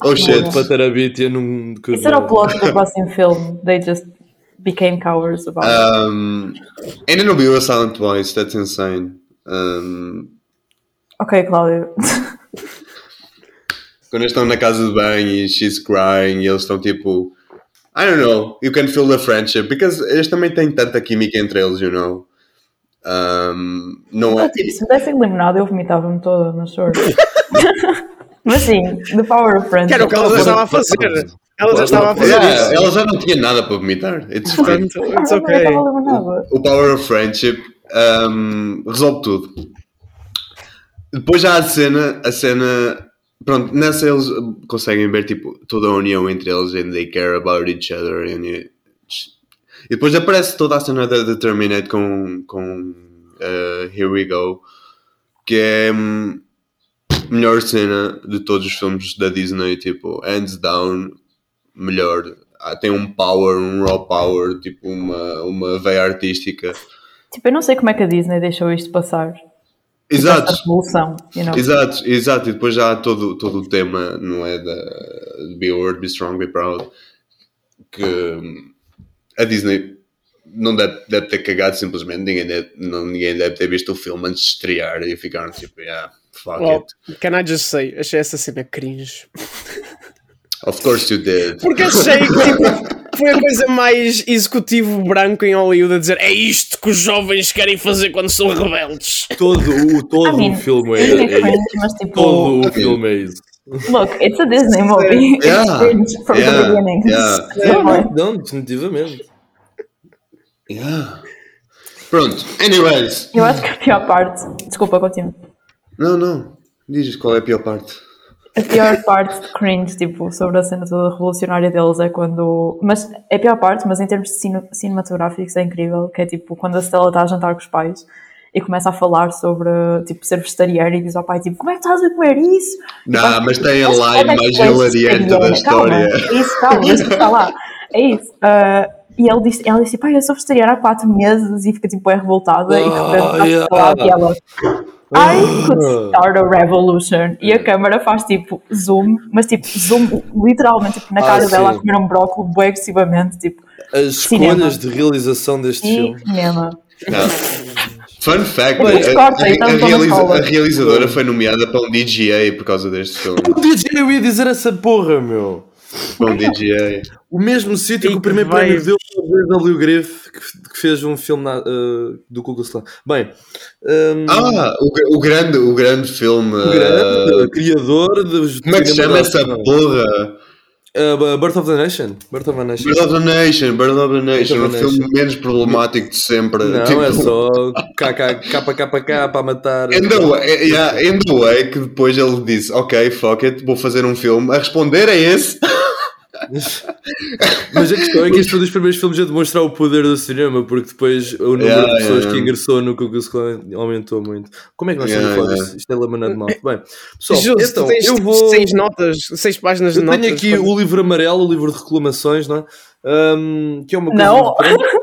Oh shit. Para ter a Bitia num. Isso era o plot do próximo filme. They just became cowards about it. Um, ainda não viu a Silent Voice, that's insane. Um, Ok, Cláudio. quando eles estão na casa de banho e she's crying e eles estão tipo. I don't know, you can feel the friendship because eles também têm tanta química entre eles, you know. Um, não é. Tipo, se me dessem limonada, eu vomitava-me toda na short. Mas sim, The Power of Friendship. Que era o que ela já estava a fazer. Ela já estava a fazer Yeah, isso. ela já não tinha nada para vomitar. It's it's ok. eu estava limonada. o Power of Friendship um, resolve tudo. Depois já há a cena, a cena. Pronto, nessa eles conseguem ver tipo, toda a união entre eles and they care about each other. And e depois aparece toda a cena da Terminate com, com uh, Here We Go, que é hum, a melhor cena de todos os filmes da Disney, tipo, hands down, melhor. Ah, Tem um power, um raw power, tipo uma, uma veia artística. Tipo, eu não sei como é que a Disney deixou isto passar. Exato, Esta revolução, you know? exato, exato. E depois já há todo, todo o tema, não é? Da Be a Word, Be Strong, Be Proud. Que hum, a Disney não deve, deve ter cagado simplesmente. Ninguém deve, não, ninguém deve ter visto o filme antes de estrear e ficaram tipo, yeah, fuck Well, it. can I just say, achei essa cena cringe. Of course you did. Porque achei que tipo, foi a coisa mais executivo branco em Hollywood a dizer é isto que os jovens querem fazer quando são rebeldes. Todo, o, todo I mean, o filme é, it's é isso. mas tipo, Todo o filme é isso. look, it's a Disney movie. It's Yeah, cringe from yeah, the beginning. yeah. On. Não, definitivamente. Yeah. Pronto, anyways. Eu acho que a pior parte, desculpa, continuo. Não, não. Diz qual é a pior parte. A pior parte de cringe, tipo, sobre a cena toda revolucionária deles é quando. Mas é a pior parte, mas em termos de cine- cinematográficos é incrível, que é tipo quando a Stella está a jantar com os pais e começa a falar sobre tipo ser vegetariana e diz ao pai tipo, como é que estás a comer isso? Não, mas tem a line é mais hilariante da vegetariana? Calma, história. é isso, calma, isso está lá. É isso. Ah, e ele disse, ela disse, pai, eu sou vegetariana há 4 meses e fica tipo, é revoltada e Oh, repete a yeah. falar e ela. I could start a revolution. E a câmera faz tipo zoom, mas tipo zoom literalmente tipo, na Ah, cara dela a comer um brócolis bem agressivamente, tipo As Cinema. escolhas de realização deste filme. cinema. Não. Fun fact: a, corta, a- então a na realiza- a realizadora foi nomeada para um DGA por causa deste filme. O DJ eu ia dizer essa porra, meu. Para um DGA. O mesmo sítio que o primeiro vai- prémio deu ao W. Griff, que, que fez um filme na- uh, do Ku Klux Klan. Bem, um, Ah, o, o grande, o grande filme. o grande ah, criador dos. como é que se chama essa porra? Uh, Birth of the Nation. Birth of the Nation. Bird of the Nation, Bird of the Nation, o of the filme Nation. menos problemático de sempre. Não, Tipo, é só KKK para matar. In the, way, yeah, in the way que depois ele disse, ok, fuck it, vou fazer um filme. A responder a esse. Mas a questão é que este foi um dos primeiros filmes a demonstrar o poder do cinema, porque depois o número Yeah, de pessoas yeah. que ingressou no Ku Klux aumentou muito. Como é que nós estamos Yeah, a falar yeah. disto? Isto é lamanado mal. Bem, pessoal, Justo, então, tens eu vou... seis notas, seis páginas de Eu notas. tenho aqui o livro amarelo, o livro de reclamações, não é? Ahm, que é uma coisa Não.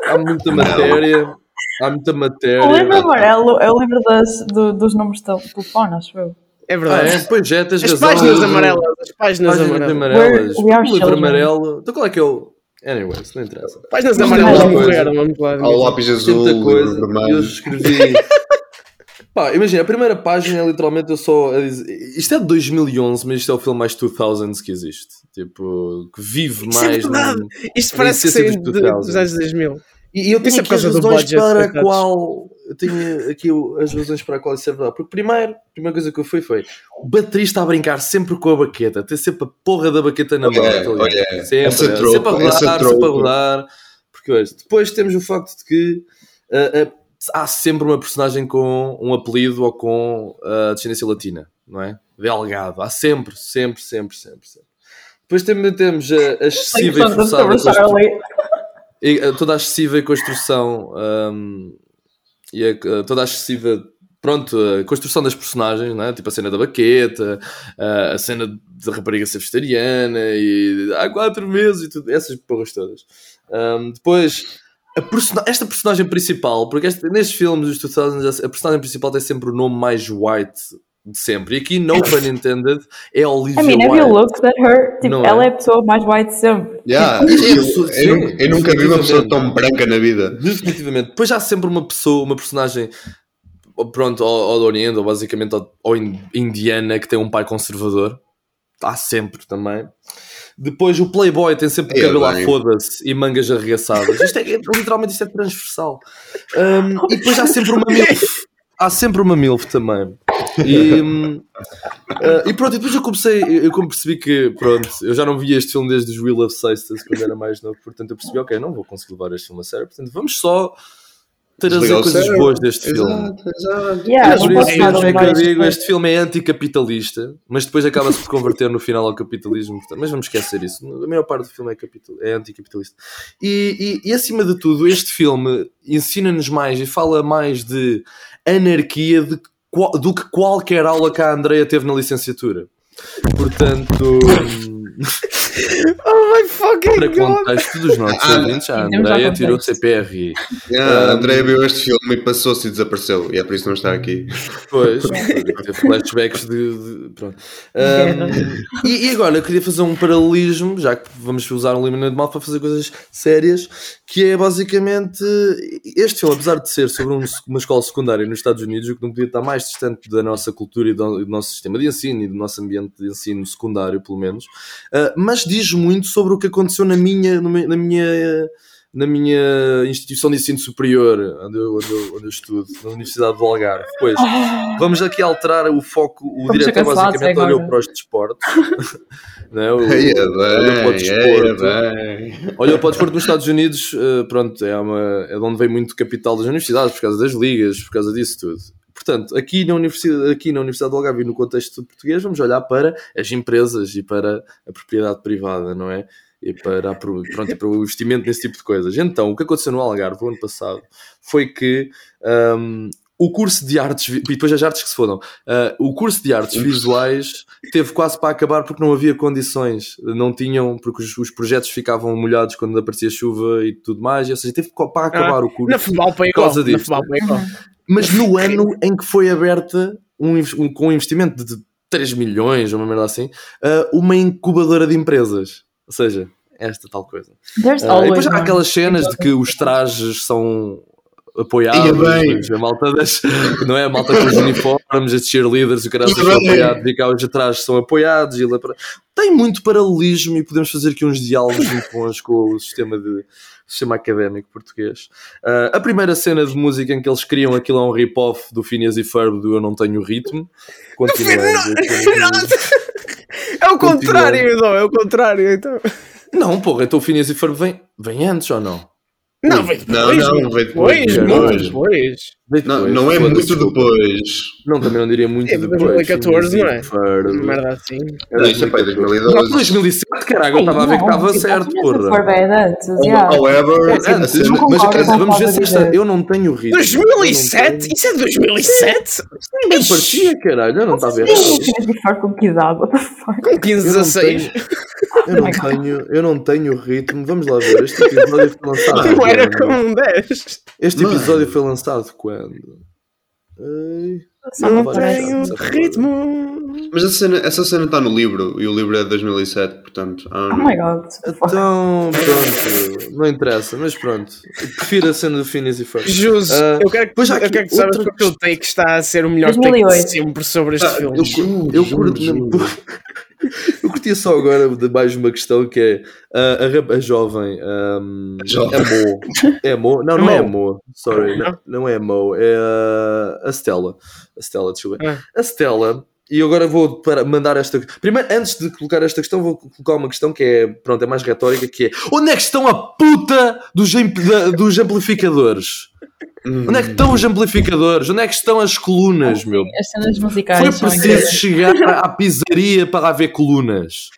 Há muita matéria. Há muita matéria. O livro amarelo é o livro das, do- dos números de tel- telefone, acho eu. É Ah, verdade. é? Pois é, tens As razão. páginas amarelas, as páginas Páginas amarelas. amarelas. O livro amarelo. Então qual é que é o. Anyways, não interessa. Páginas Mas amarelas morreram, vamos lá. Ao lápis azul, Tanta coisa. livro Eu escrevi. Pá, imagina, a primeira página é literalmente eu só. a dizer- Isto é de 2011, mas isto é o filme mais 2000s que existe. Tipo, que vive Isso é mais. verdade. num- Isto parece que essência saiu dos de- 2000s. dos anos 2000. E eu tenho Isso é aqui as razões para a qual. Eu tenho aqui as razões para a qual isso é verdade. Porque primeiro, a primeira coisa que eu fui foi o baterista a brincar sempre com a baqueta, ter sempre a porra da baqueta na mão. Olha, tá olha, sempre, sempre tropa, a rodar, sempre a rodar. Porque hoje. Depois temos o facto de que uh, uh, há sempre uma personagem com um apelido ou com uh, descendência latina, não é? Delgado. Há sempre, sempre, sempre, sempre, sempre. Depois também temos a, a excessiva e forçada constru- e, toda a excessiva construção um, e a, uh, toda a excessiva pronto, a construção das personagens, não é? tipo a cena da baqueta, a cena da rapariga ser vegetariana e há quatro meses e tudo, essas porras todas. Um, depois, esta personagem principal, porque este, nestes filmes dos 2000 a personagem principal tem sempre o nome mais white de sempre. E aqui, no pun intended, é Olivia I mean, Wilde. looked at her? Tipo, Não é? ela é a pessoa mais white de sempre. Yeah, Sim, eu, sim, eu nu- eu nunca vi uma pessoa tão branca na vida. Definitivamente. Depois há sempre uma pessoa, uma personagem, pronto, ou, ou do Oriente, ou basicamente ou, ou in- indiana, que tem um pai conservador. Há sempre também. Depois o Playboy tem sempre o É, cabelo à foda-se e mangas arregaçadas. Isto é, é- literalmente isto é transversal. Um, e depois há sempre uma MILF. Há sempre uma MILF também. E, ah, e pronto, e depois eu comecei, eu como percebi que, pronto, eu já não via este filme desde os Wheel of Sisters quando era mais novo, portanto eu percebi, ok, não vou conseguir levar este filme a sério, portanto vamos só trazer coisas boas deste filme. Exato, exato. Yeah, Por isso, é que eu digo, este filme é anticapitalista, mas depois acaba-se por converter no final ao capitalismo. portanto, Mas vamos esquecer isso. A maior parte do filme é, capital, é anticapitalista. E, e, e acima de tudo, este filme ensina-nos mais e fala mais de anarquia de do que qualquer aula que a Andrea teve na licenciatura. Portanto, Oh my fucking para god! contexto dos nossos Ah, ouvintes, a Andrea já tirou. CPRI. Um, a Andrea viu este filme e passou-se e desapareceu. E é por isso que não está aqui. Pois, teve flashbacks de. de- pronto. Um, e, e agora eu queria fazer um paralelismo, já que vamos usar um limite de mal para fazer coisas sérias, que é basicamente este filme, apesar de ser sobre um- uma escola secundária nos Estados Unidos, o que não podia estar mais distante da nossa cultura e do, do nosso sistema de ensino e do nosso ambiente de ensino secundário, pelo menos, uh, mas diz muito sobre o que aconteceu na minha. Na minha na minha instituição de ensino superior, onde eu, onde eu, onde eu estudo, na Universidade do Algarve. Pois, vamos aqui alterar o foco. O Vamos diretor basicamente agora. olhou para os desportos. né? o, é olhou para o é desporto. bem. Olhou para o desporto nos Estados Unidos, eh, pronto, é, uma, é de onde vem muito capital das universidades, por causa das ligas, por causa disso tudo. Portanto, aqui na, Universidade, aqui na Universidade do Algarve e no contexto português, vamos olhar para as empresas e para a propriedade privada, não é? E para, a pro- pronto, e para o investimento nesse tipo de coisas. Então, o que aconteceu no Algarve o ano passado foi que ahm, o curso de artes, e depois as artes que se foram, ah, o curso de artes visuais teve quase para acabar porque não havia condições, não tinham, porque os, os projetos ficavam molhados quando aparecia chuva e tudo mais, e, ou seja, teve para acabar o curso. Na futebol para Por causa igual. Na disso. futebol para igual. Mas no ano em que foi aberta, um, um- com um investimento de 3 milhões, uma merda assim, ah, uma incubadora de empresas. Ou seja, esta tal coisa. Always depois há aquelas cenas de que os trajes são apoiados, Ia bem. a malta das, não é? A malta com os uniformes, as cheerleaders, o cara Ia são apoiados e cá os atrás são apoiados. E lá para- Tem muito paralelismo e podemos fazer aqui uns diálogos muito bons com o sistema de sistema académico português. Ah, a primeira cena de música em que eles criam aquilo é um rip-off do Phineas e Ferb do Eu Não Tenho Ritmo. Continuando. É o contrário, não, é o contrário, então. Não, porra, então o Phineas e Ferb vem, vem antes ou não? Não, veio Não, depois. não, depois, Depois, veio muito depois. Depois. Não, não é muito desculpa. depois. Não, também não diria muito É, depois. 2014, não é? Ferb. Merda assim. Não, isso é para Não, 2012. 2007, caralho, eu estava a ver que estava certo, porra. For bad antes, yeah. However, É, mas, vamos ver se esta. Eu não tenho ritmo. 2007? Isso é 2007? Nem bem parecia, caralho. Eu não estava a ver. com que idade? Com 15, Eu não 16. Eu não tenho, eu não tenho ritmo. Vamos lá ver. Este episódio foi lançado. Não era com um 10. Este Mano. episódio foi lançado quando? Ei, Não parece. tenho ritmo. Mas essa cena, essa cena está no livro e o livro é de 2007, portanto. Don't Oh my god. Então, pronto. Não interessa, mas pronto. Eu prefiro a cena do Phineas e Ferb. Jus, Ah, eu quero que, pois há eu aqui quero que saibas outra porque o take está a ser o melhor take 2008. de sempre sobre este Ah, filme. Eu, cu- eu curto. Eu curtia só agora de mais uma questão que é a, a, a jovem. Um, jovem. É Mo. É Mo? Não, não é Mo. Sorry, Não? não, não é Mo. É a, a Stella. A Stella, desculpa. Ah. A Stella e agora vou para mandar esta. Primeiro, antes de colocar esta questão, vou colocar uma questão que é, pronto, é mais retórica, que é onde é que estão a puta dos, dos amplificadores? Onde é que estão os amplificadores? Onde é que estão as colunas, meu? As cenas musicais Foi preciso chegar à pizzaria para haver colunas.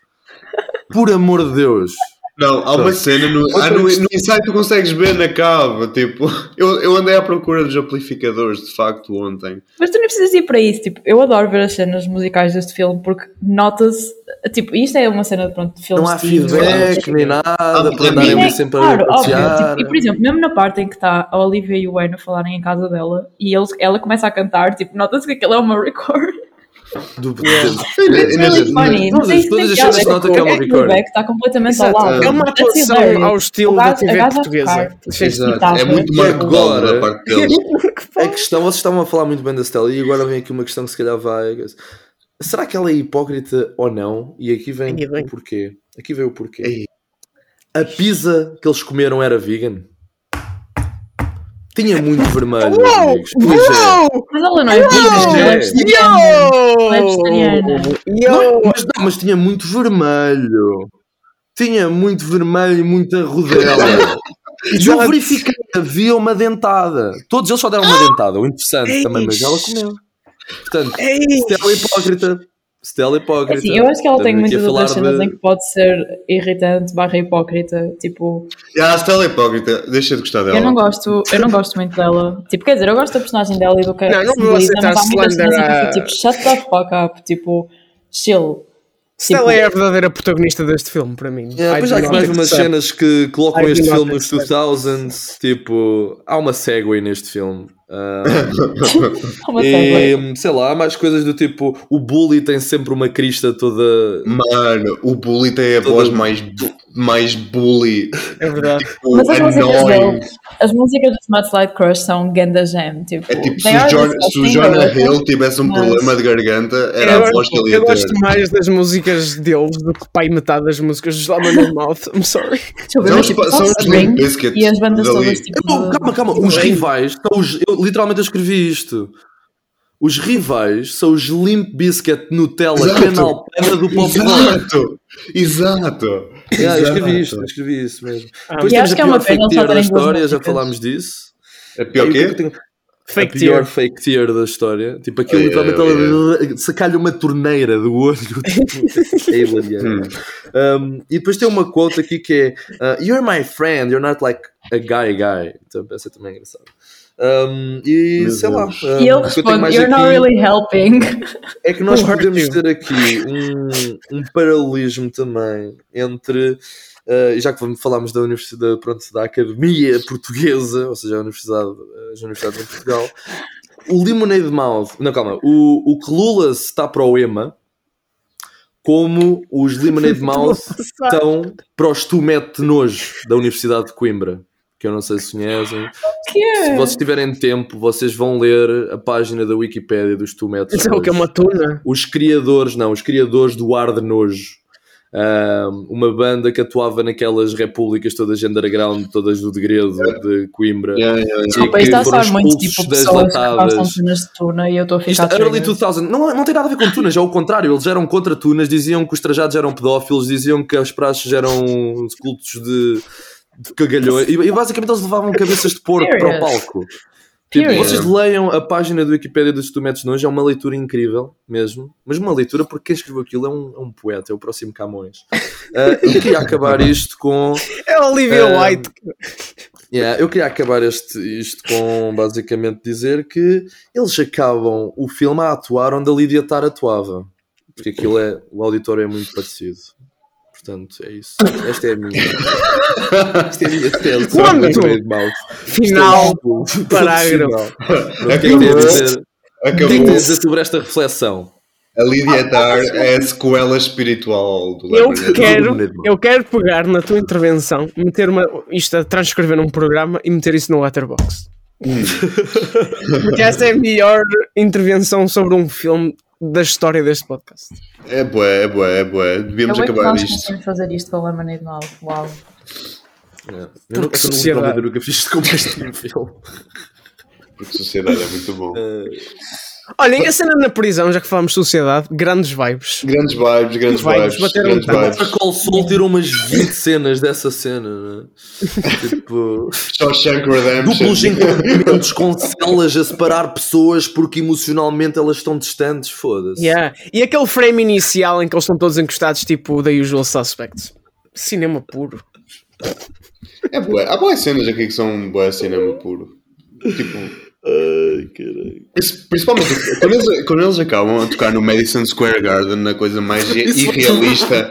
Por amor de Deus. Não, há uma cena no, ah, no, no ensaio tu consegues ver na cava, tipo, eu, eu andei à procura dos amplificadores, de facto, ontem. Mas tu nem precisas ir para isso, tipo, eu adoro ver as cenas musicais deste filme porque nota-se, tipo, isto é uma cena pronto, de filmes Não há feedback nem nada para para andarem É, sempre claro, a óbvio. Tipo, e por exemplo, mesmo na parte em que está a Olivia e o Wayne a falarem em casa dela e eles, ela começa a cantar, tipo, nota-se que aquilo é uma record. Do, funny. Todas- se todas as cenas nota que é uma o recording. feedback está completamente ao lado. É uma atuação ao estilo da TV portuguesa. Exato, é muito Marco da parte deles. A questão, vocês estavam a falar muito bem da Stella e agora vem aqui uma questão que se calhar vai. Será que ela é hipócrita ou não? E aqui vem o porquê. Aqui vem o porquê. A pizza que eles comeram era vegan? Tinha muito vermelho, Uou! amigos. Pois é. Mas ela não é ela é vegetariana. É. Não, mas, não, mas tinha muito vermelho. Tinha muito vermelho e muita rodela. E eu verifiquei, havia uma dentada. Todos eles só deram uma dentada. O interessante Eish. também, mas ela comeu. Portanto, Ei! Stella hipócrita. Stella hipócrita. Assim, eu acho que ela tem muitas outras falar cenas de- em que pode ser irritante, barra hipócrita, tipo, Ah, a Stella é hipócrita, deixa de gostar dela. eu não gosto, eu não gosto muito dela. Tipo, quer dizer, eu gosto da personagem dela e do que Não, não vou aceitar mas há muitas slander cenas em que eu a- fico tipo, shut the fuck up, tipo, chill. Stella é a verdadeira protagonista deste filme, para mim. Yeah, depois do há aqui mais umas cenas que colocam este filme nos accept. 2000s. Tipo, há uma segue neste filme. Ah, segue. e sei lá, há mais coisas do tipo: o bully tem sempre uma crista toda. Mano, o bully tem a Todo- voz mais, bu- mais bully. É verdade. Tipo, Mas as músicas dele, as músicas do Mudslide Crush são ganda jam, tipo, É tipo, se John, se o Jonah Hill tivesse um Mas- problema de garganta, era Eu, a voz que ele ia eu ter. gosto mais das músicas deles do que pai metade das músicas dos Lemonade Mouth. I'm sorry. Eu ver, São mas, os, tipo, são os Limp Bizkit e as bandas dali. todas tipo. Eu- de- calma, calma, os rivais são os. Literalmente eu escrevi isto. Os rivais são os Limp Biscuit Nutella Exato. Canal Pena do Pop. Exato, exato. Yeah, eu escrevi isto, eu escrevi isso mesmo. Ah, Depois E temos acho a que é uma fake tier da história, já falámos disso. É pior que é que quê? eu tenho- Fake a pior tier. fake tier da história. Tipo, aquilo Oh, literalmente yeah, ela saca-lhe uma torneira do olho. Tipo, é hilariante. Um, e depois tem uma quote aqui que é uh, You're my friend, you're not like a guy guy. Então, essa também é engraçada. Um, e Meu sei lá. Deus. um, E que eu You're not aqui really helping. É que nós podemos ter aqui um, um paralelismo também entre. uh, já que falámos da Universidade, pronto, da Academia Portuguesa, ou seja, a Universidade, as universidades em Portugal, o Lemonade Mouth, não, calma, o, o Clueless está para o EMA, como os Lemonade Mouth estão para os Tumete Nojo da Universidade de Coimbra, que eu não sei se conhecem. Que Se é? vocês tiverem tempo, vocês vão ler a página da Wikipédia dos Tumetes Isso é o que é uma tuna. os criadores, não, os criadores do Ar de Nojo. Uma banda que atuava naquelas repúblicas todas underground, todas do degredo de Coimbra. Yeah, yeah, yeah. E Desculpa, isto está a muito tipo das pessoas que latadas. de tunas de tuna e eu estou a Isto ficar é early triggered. 2000, não, não tem nada a ver com tunas, é o contrário. Eles eram contra tunas, diziam que os trajados eram pedófilos, diziam que as praxes eram cultos de, de cagalhões. E, e basicamente eles levavam cabeças de porco para o palco. Tipo, vocês leiam a página do Wikipédia dos Tumetes Nojo, é uma leitura incrível mesmo, mas uma leitura porque quem escreveu aquilo é um, é um poeta, é o próximo Camões. Ah, e queria acabar isto com. É a Olivia Ah, White. Yeah, eu queria acabar este, isto com basicamente dizer que eles acabam o filme a atuar onde a Lídia Tar atuava. Porque aquilo é. O auditório é muito parecido. Portanto, é isso. Esta é a minha. Esta é a minha tese. Final. Isto é o- parágrafo. O que é que dizer? O que é que dizer sobre esta reflexão? A Lydia Tar é a sequela espiritual do Eu quero, eu quero pegar na tua intervenção, meter uma, isto a transcrever num programa e meter isso no Letterboxd. Porque essa é a melhor intervenção sobre um filme da história deste podcast. É bué, é bué, é bué. Devíamos é acabar nós isto. conseguimos fazer isto com a Lemonade Mouth. Uau. É. Eu nunca, Porque eu nunca, sociedade. nunca fiz isto como este filme. Porque sociedade é muito bom. Eh, Olhem, a cena na prisão, já que falamos de sociedade, grandes vibes. Grandes vibes, grandes Vibes, vibes. Grandes tanto. vibes. A Call Soul tirou umas 20 cenas dessa cena, né? tipo, Shawshank Redemption. duplos entendimentos com celas a separar pessoas porque emocionalmente elas estão distantes, foda-se. Yeah. E aquele frame inicial em que eles estão todos encostados, tipo, da usual suspects. Cinema puro. É bué. Há boas cenas aqui que são bué cinema puro. Tipo, Ai, caralho. Esse- Principalmente quando eles, quando eles acabam a tocar no Madison Square Garden, na coisa mais irrealista,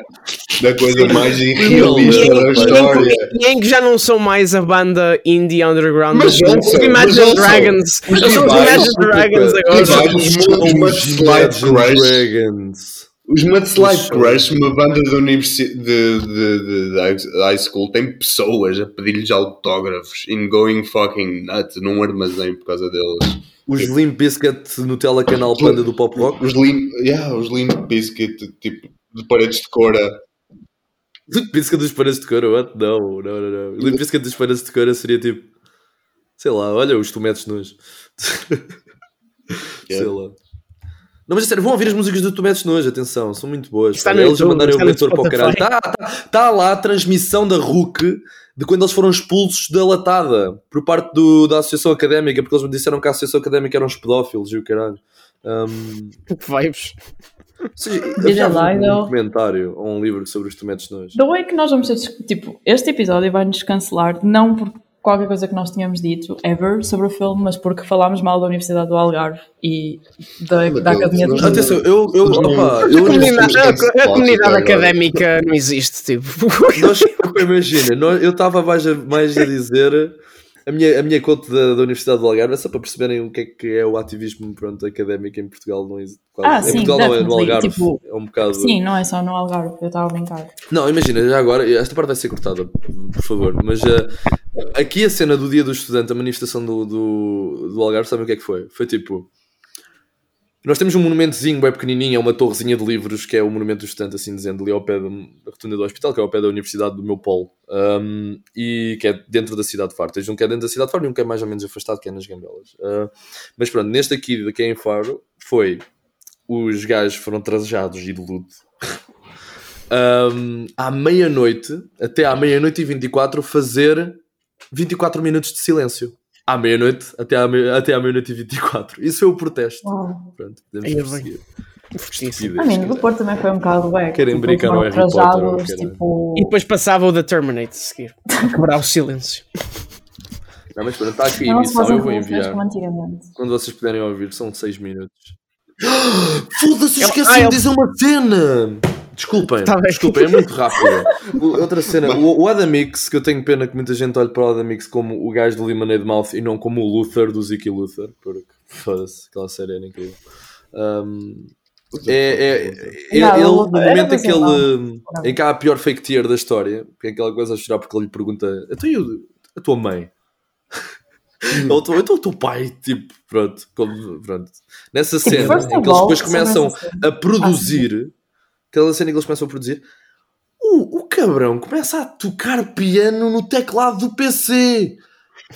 da coisa mais irrealista E da história. e em que já não são mais a banda indie underground, Mas são não os são, Imagine são. Dragons. São os Imagine Dragons agora. Os Crush. Dragons. Os Mudslide Crush, uma banda de, universi- de, de, de, high- school, tem pessoas a pedir-lhes autógrafos in going fucking nuts num armazém por causa deles. Os Limp Bizkit Nutella Canal Panda do Pop Rock. Os Limp, yeah, os limp Biscuit, tipo, de paredes de cora. Limp Bizkit dos paredes de cora, what? Não, não, não, não. Limp Bizkit dos paredes de cora seria tipo, sei lá, olha os nos. sei Yeah. lá. Não, mas é sério, vão ouvir as músicas do Tometes Nojo, atenção, são muito boas. Está no Eles a YouTube, mandarem o leitor para o caralho. Está tá, tá lá a transmissão da RUC de quando eles foram expulsos da latada por parte do, da Associação Académica, porque eles me disseram que a Associação Académica eram os pedófilos e o caralho. Um, Que vibes. seja, Veja havia lá, um documentário ou um livro sobre os Tometes Nojo. The way que nós vamos ter, tipo, este episódio vai-nos cancelar, não por qualquer coisa que nós tínhamos dito, ever, sobre o filme, mas porque falámos mal da Universidade do Algarve e da, da Academia de Atenção, eu, eu, opa, A eu, comunidade, a- a Spotify comunidade académica não existe, tipo. Nós, imagina, nós- eu estava mais, a- mais a dizer a minha, a minha conta da, da Universidade do Algarve é só para perceberem o que é que é o ativismo pronto, académico em Portugal. Não existe, quase. Ah, em sim, Portugal não é no Algarve, tipo, é um bocado. Sim, não é só no Algarve, eu estava a brincar. Não, imagina, já agora, esta parte vai ser cortada, por favor, mas eh, aqui a cena do dia do estudante, a manifestação do, do, do Algarve, sabem o que é que foi? Foi tipo. Nós temos um monumentozinho bem pequenininho, é uma torrezinha de livros, que é o monumento do estudante, assim dizendo, ali ao pé da, da rotunda do hospital, que é ao pé da Universidade do meu polo, um, e que é dentro da cidade de Faro. Tens um que é dentro da cidade de Faro e um que é mais ou menos afastado, que é nas Gambelas. Uh, mas pronto, neste aqui, de quem em Faro, foi os gajos foram trajados e de luto. Um, à meia-noite, até à meia-noite e 24, fazer 24 minutos de silêncio. À meia-noite, até à, meia, até à meia-noite e 24. Isso foi o protesto. Uau. Pronto, podemos Aí, bem. prosseguir. Fortíssimo. Estupidez, A mim, cara. do Porto também foi um bocado bem. Querem brincar no Harry Potter, tipo... E depois passava o da Terminate a seguir. Quebrar o silêncio. Não, mas pronto, está aqui a emissão, eu vou enviar. Quando vocês puderem ouvir, são 6 minutos. Foda-se, esqueci ah, de ele- dizer uma cena! Desculpem, Tá desculpem, é muito rápido. Outra cena, o, o Adamix, que eu tenho pena que muita gente olhe para o Adamix como o gajo do Lemonade Mouth e não como o Luther do Ziki Luther, porque foda-se, aquela série era incrível. Um, é, é, é- Não, ele, no momento em que ele em que há a pior fake tier da história, que é aquela coisa a chorar porque ele lhe pergunta: então e o- a tua mãe? Ou tu- então o teu pai, tipo, pronto, como- pronto. Nessa cena em que eles depois começam a produzir, aquela cena em que eles começam a produzir, o, o cabrão começa a tocar piano no teclado do PC.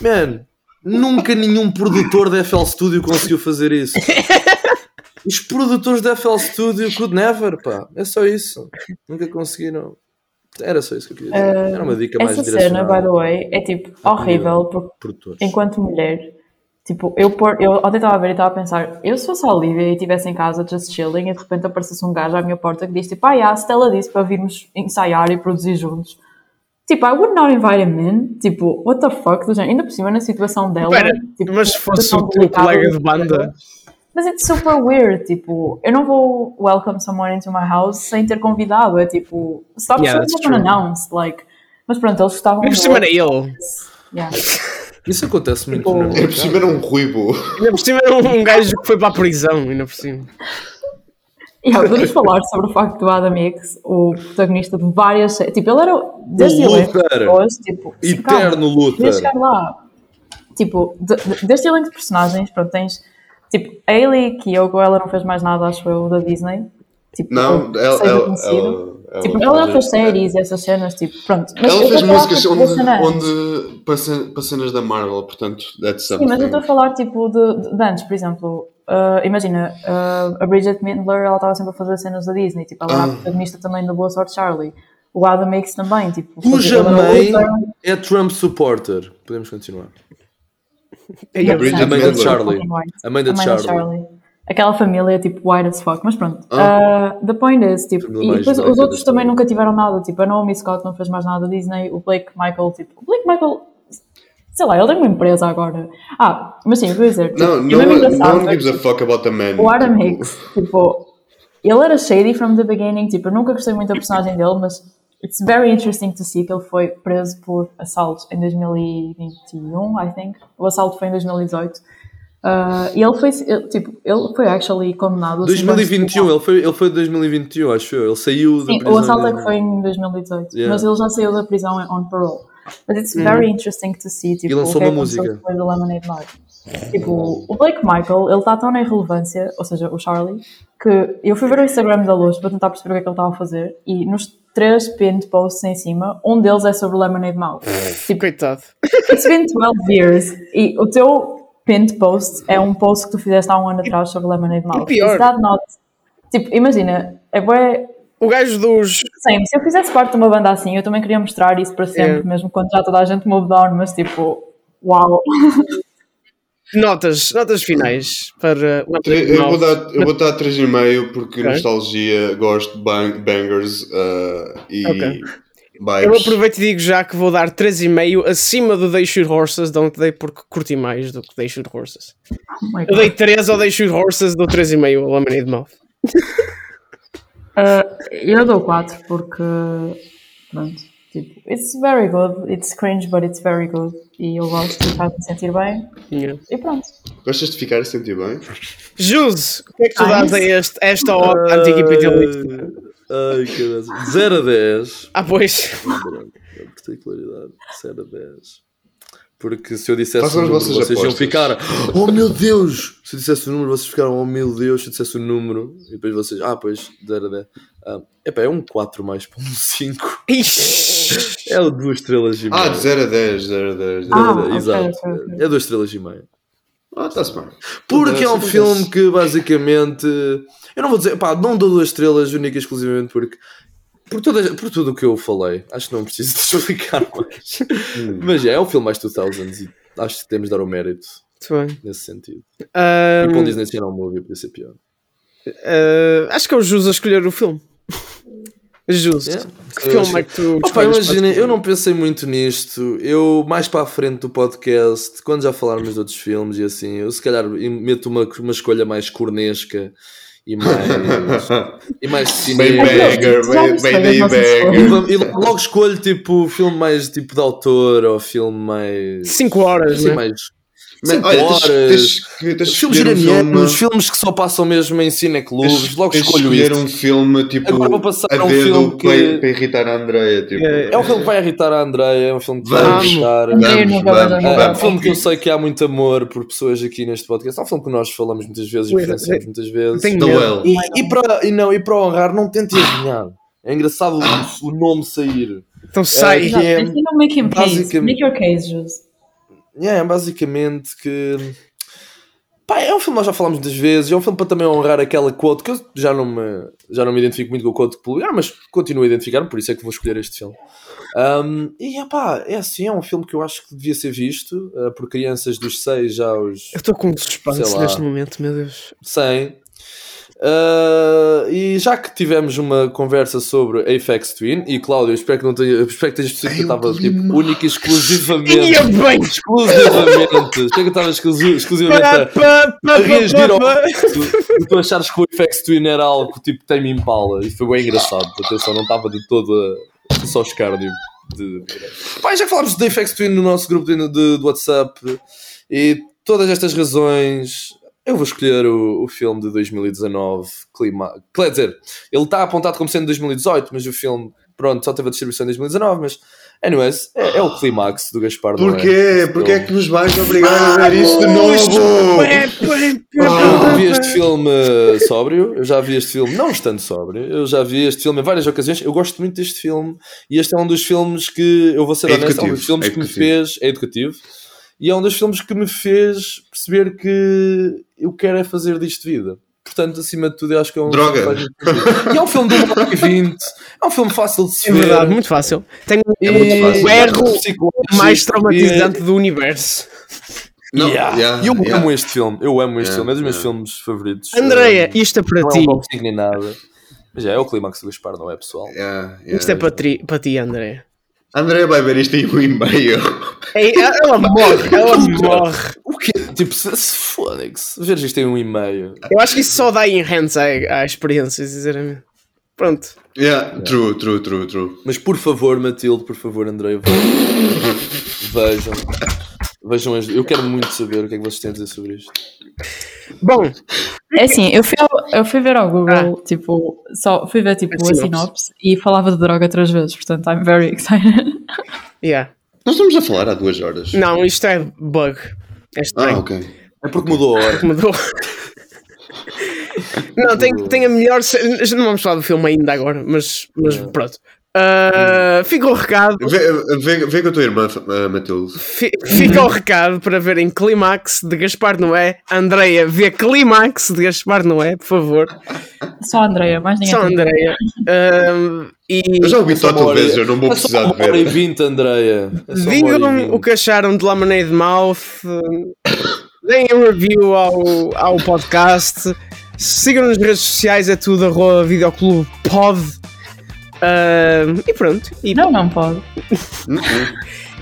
Man, nunca nenhum produtor da FL Studio conseguiu fazer isso. Os produtores da FL Studio could never, pá. É só isso. Nunca conseguiram. Era só isso que eu queria dizer. Era uma dica mais Essa cena, by the direcionada. way, é tipo horrível, porque Produtores. enquanto mulher, tipo, eu, por, eu ontem estava a ver e estava a pensar, eu se fosse a Olivia e estivesse em casa just chilling e de repente aparecesse um gajo à minha porta que diz tipo, ah, yeah, a Stella disse para virmos ensaiar e produzir juntos. Tipo, I would not invite him in. Tipo, what the fuck? do género. Ainda por cima na situação dela. Espera, tipo, mas se fosse o teu colega de banda. Mas it's super weird, tipo, eu não vou welcome someone into my house sem ter convidado, é tipo, stop Yeah, showing up unannounced, like, mas pronto, eles estavam Ainda por cima era ele. Yeah. Isso acontece muito Tipo, Ainda por cima era um ruivo. Ainda por cima era um gajo que foi para a prisão. Ainda por cima. Yeah, podemos falar sobre o facto do Adam X, o protagonista de várias séries, tipo, ele era desde O elenco de Luther. pessoas, tipo, Eterno queria chegar lá. Tipo, de, de, deste elenco de personagens, pronto, tens, tipo, a Hayley Kiyoko, ela não fez mais nada, acho eu, da Disney. Tipo, Não, ela, ela, conhecido. ela, Tipo, ela ela fez séries e essas cenas, tipo, pronto. Mas Ela eu fez músicas tipo, onde, da onde para, cen- para cenas da Marvel, portanto, that's Sim, something. mas eu estou a falar, tipo, de, de, antes, por exemplo, ah, imagina, ah, a Bridget Mendler, ela estava sempre a fazer cenas da Disney, tipo, ela era a protagonista também do Boa Sorte Charlie. O Adam Hicks também, tipo, Cuja fazia- mãe ela- é Trump supporter. Podemos continuar. Bridget A mãe da. Charlie. A mãe da Charlie. Aquela família é tipo white as fuck, mas pronto. Ah, the point is, tipo, e depois os outros também nunca tiveram nada. Tipo, a Naomi Scott não fez mais nada da Disney, o Blake Michael, tipo, o Blake Michael, sei lá, ele tem uma empresa agora. Ah, mas sim, eu vou dizer, tipo, Não, one, one é gives a fuck about the man. o Adam Hicks, tipo, ele era shady from the beginning, tipo, eu nunca gostei muito da personagem dele, mas it's very interesting to see que ele foi preso por assalto em 2021, I think. O assalto foi em 2018. Ah, e ele foi, ele, tipo, ele foi actually condenado a 50 anos de 2021, prisão. ele foi, ele foi de 2021, acho eu. Ele saiu da Sim, prisão. o assalto é que foi em 2018, Yeah. mas ele já saiu da prisão on parole. But it's very interesting to see tipo, E lançou uma música. depois do Lemonade Mouth. Tipo, o Blake Michael, ele está tão na irrelevância, ou seja, o Charlie, que eu fui ver o Instagram da Luz para tentar perceber o que é que ele estava a fazer e nos três pinned posts em cima, um deles é sobre Lemonade Mouth. Tipo, Coitado. it's been 12 years e o teu pinned post é um post que tu fizeste há um ano atrás sobre Lemonade Mouth. pior. Is that not... Tipo, imagina, é bué O gajo dos. Sim, se eu fizesse parte de uma banda assim, eu também queria mostrar isso para sempre, É. mesmo quando já toda a gente move down, mas tipo, uau. Notas, notas finais para o Eu, eu vou dar, eu vou dar 3,5 porque Ok. nostalgia, gosto de bang- bangers uh, e Ok. Eu aproveito e digo já que vou dar 3,5 acima do They Shoot Horses, don't dei porque curti mais do que They Shoot Horses. Oh Eu dei 3 ao They Shoot Horses, dou 3,5 ao Lemonade Mouth. Uh, eu dou 4 porque, pronto, tipo, it's very good, it's cringe, but it's very good. E eu gosto e faz-me sentir bem. Yeah. E pronto. Gostas de ficar a sentir bem? Juse, o que é que tu Ah, dás a este, esta ode anticapitalista? Ai, caralho. 0 a 10. Ah, pois. A particularidade. 0 a 10. Porque se eu dissesse Façam o número, vossas vocês iam ficar Oh meu Deus! Se eu dissesse o número, vocês ficaram Oh meu Deus! Se eu dissesse o número E depois vocês Ah, pois, 0 a 10 ah, Epá, é um 4 mais para um 5 Ixi. É o 2 estrelas e meia Ah, de 0 a 10, 0 a 10. Ah, É, ok, Exato ok, ok. É 2 estrelas e meia Ah, está-se bem. Porque é um filme que basicamente. Eu não vou dizer, pá, não dou duas estrelas única e exclusivamente porque. Por, toda, por tudo o que eu falei, acho que não preciso de explicar mais. Mas é, é o filme mais 2000s e acho que temos de dar o mérito Muito bem. nesse sentido. Ahm, E para um Disney Channel Movie podia ser pior. ah, acho que é o Jus a escolher o filme. Justo. Yeah. Que Eu filme é que tu Opa, imagina, eu não pensei muito nisto. Eu, mais para a frente do podcast, quando já falarmos de outros filmes e assim, eu se calhar meto uma, uma escolha mais cornesca e mais, e mais cinema. E, e logo escolho tipo filme mais tipo de autor ou filme mais. 5 horas, assim, né? mais. Cinco olha, horas. tens, tens, filmes um iranianos, filme. filmes que só passam mesmo em cineclubes, Tens, logo tens escolho escolher isso. um filme tipo Agora vou passar a um dedo filme que- para, para irritar a Andreia. Tipo, É, É um filme que vai irritar a Andreia, é um filme que vai Vamos. irritar. Andrei Vamos, nunca vai vamos, dar É um vamos. filme que eu sei que há muito amor por pessoas aqui neste podcast. É um filme que nós falamos muitas vezes e referenciamos é- muitas vezes. E, e para, e, não, e para honrar, não tentem adivinhar. É engraçado o, o nome sair. Então sai. É, Exato, é mas him case. basicamente- Make your case, Jus. É, basicamente que. Pá, é um filme que nós já falámos muitas vezes. É um filme para também honrar aquela quote que eu já não me, já não me identifico muito com a quote que publicaram, mas continuo a identificar-me, por isso é que vou escolher este filme. Um, e pá, é assim, é um filme que eu acho que devia ser visto uh, por crianças dos 6 aos Eu estou com um suspense neste momento, meu Deus. 100. Uh, e já que tivemos uma conversa sobre Apex Twin, e Cláudio, eu espero que não tenha, espero que tenhas percebido que eu estava tipo, única e exclusivamente. Exclusivamente. espero que eu estava exclusi- exclusivamente a, a reagir ao de tu achares que o Apex Twin era algo tipo Tame Impala e foi bem engraçado. Atenção, não estava de todo a, só escárnio. De... Pá, já falámos de Apex Twin no nosso grupo de, de- do WhatsApp e todas estas razões. Eu vou escolher o, o filme de 2019, Clima... Quer dizer, ele está apontado como sendo 2018, mas o filme, pronto, só teve a distribuição em 2019, mas, anyways, é, é o clímax do Gaspar. Porquê? Porquê é que nos vais obrigar a ver isto de novo? Eu vi este filme sóbrio, eu já vi este filme não estando sóbrio, eu já vi este filme em várias ocasiões, eu gosto muito deste filme e este é um dos filmes que, eu vou ser É honesto, é um dos filmes é que me fez, é educativo, E é um dos filmes que me fez perceber que eu quero é fazer disto vida. Portanto, acima de tudo, eu acho que é um Droga. filme. E é um filme de 1 hora e 20. É um filme fácil de se É ver. verdade, muito fácil. Tem E- muito fácil. o erro mais traumatizante do universo. Não, Yeah. yeah, eu yeah. amo este filme, eu amo este Yeah, filme, é dos meus filmes favoritos. Andreia, Um, isto é para não é ti. um nem nada. Mas já é o clímax do Gaspar, não é, pessoal? Yeah, yeah. Isto é para ti, para ti André. André vai ver isto em um e-mail. Ei, ela morre, ela morre. O quê? Tipo, se, se Fónix, veres isto em um e-mail. Eu acho que isso só dá enhance à, à experiência, sinceramente. Pronto. Yeah, true, true, true, true. Mas por favor, Matilde, por favor, André, vejam. Vejam, as- eu quero muito saber o que é que vocês têm a dizer sobre isto. Bom, É assim, eu fui, ao- eu fui ver ao Google, tipo, só fui ver tipo, A a sinopse. sinopse e falava de droga três vezes, portanto, I'm very excited. yeah. Nós estamos a falar há duas horas. Não, isto é bug. É Ah, ok. É porque mudou a hora. Mudou. Não, tem, tem a melhor. Não vamos falar do filme ainda agora, mas, mas pronto. Ah, fica o recado. Vê, vê, vê com a tua irmã, uh, Matilde. fi- Fica o recado para verem Clímax de Gaspar Noé. Andreia, vê Clímax de Gaspar Noé, por favor. Só a Andrea, mais ninguém. Só. Andreia. Ah, e Eu já ouvi hora- vezes, eu não vou é precisar de e ver. vinte, Andreia. Digam o que acharam de Lemonade Mouth. Deem um review ao, ao podcast. Sigam nas redes sociais, é tudo arroba videoclube pod. Ah, e pronto. E Não, não pode.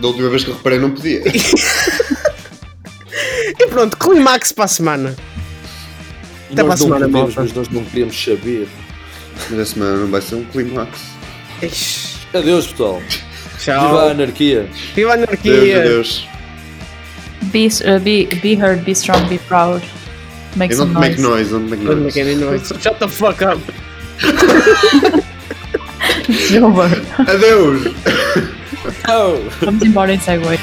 Da última vez que eu reparei, não podia. E pronto, Climax para a semana. Até nós para a semana, podemos, mas nós não queríamos saber. Mas a semana não vai ser um clímax. Ixi, Adeus, pessoal. Viva a Tchau. anarquia. Viva a anarquia. Deus. Be, uh, be, be heard, be strong, be proud. Make some te make noise. noise, não te make Don't noise. make any noise. Shut the fuck up. It's over. Adeus! Oh. Vamos embora em Segway.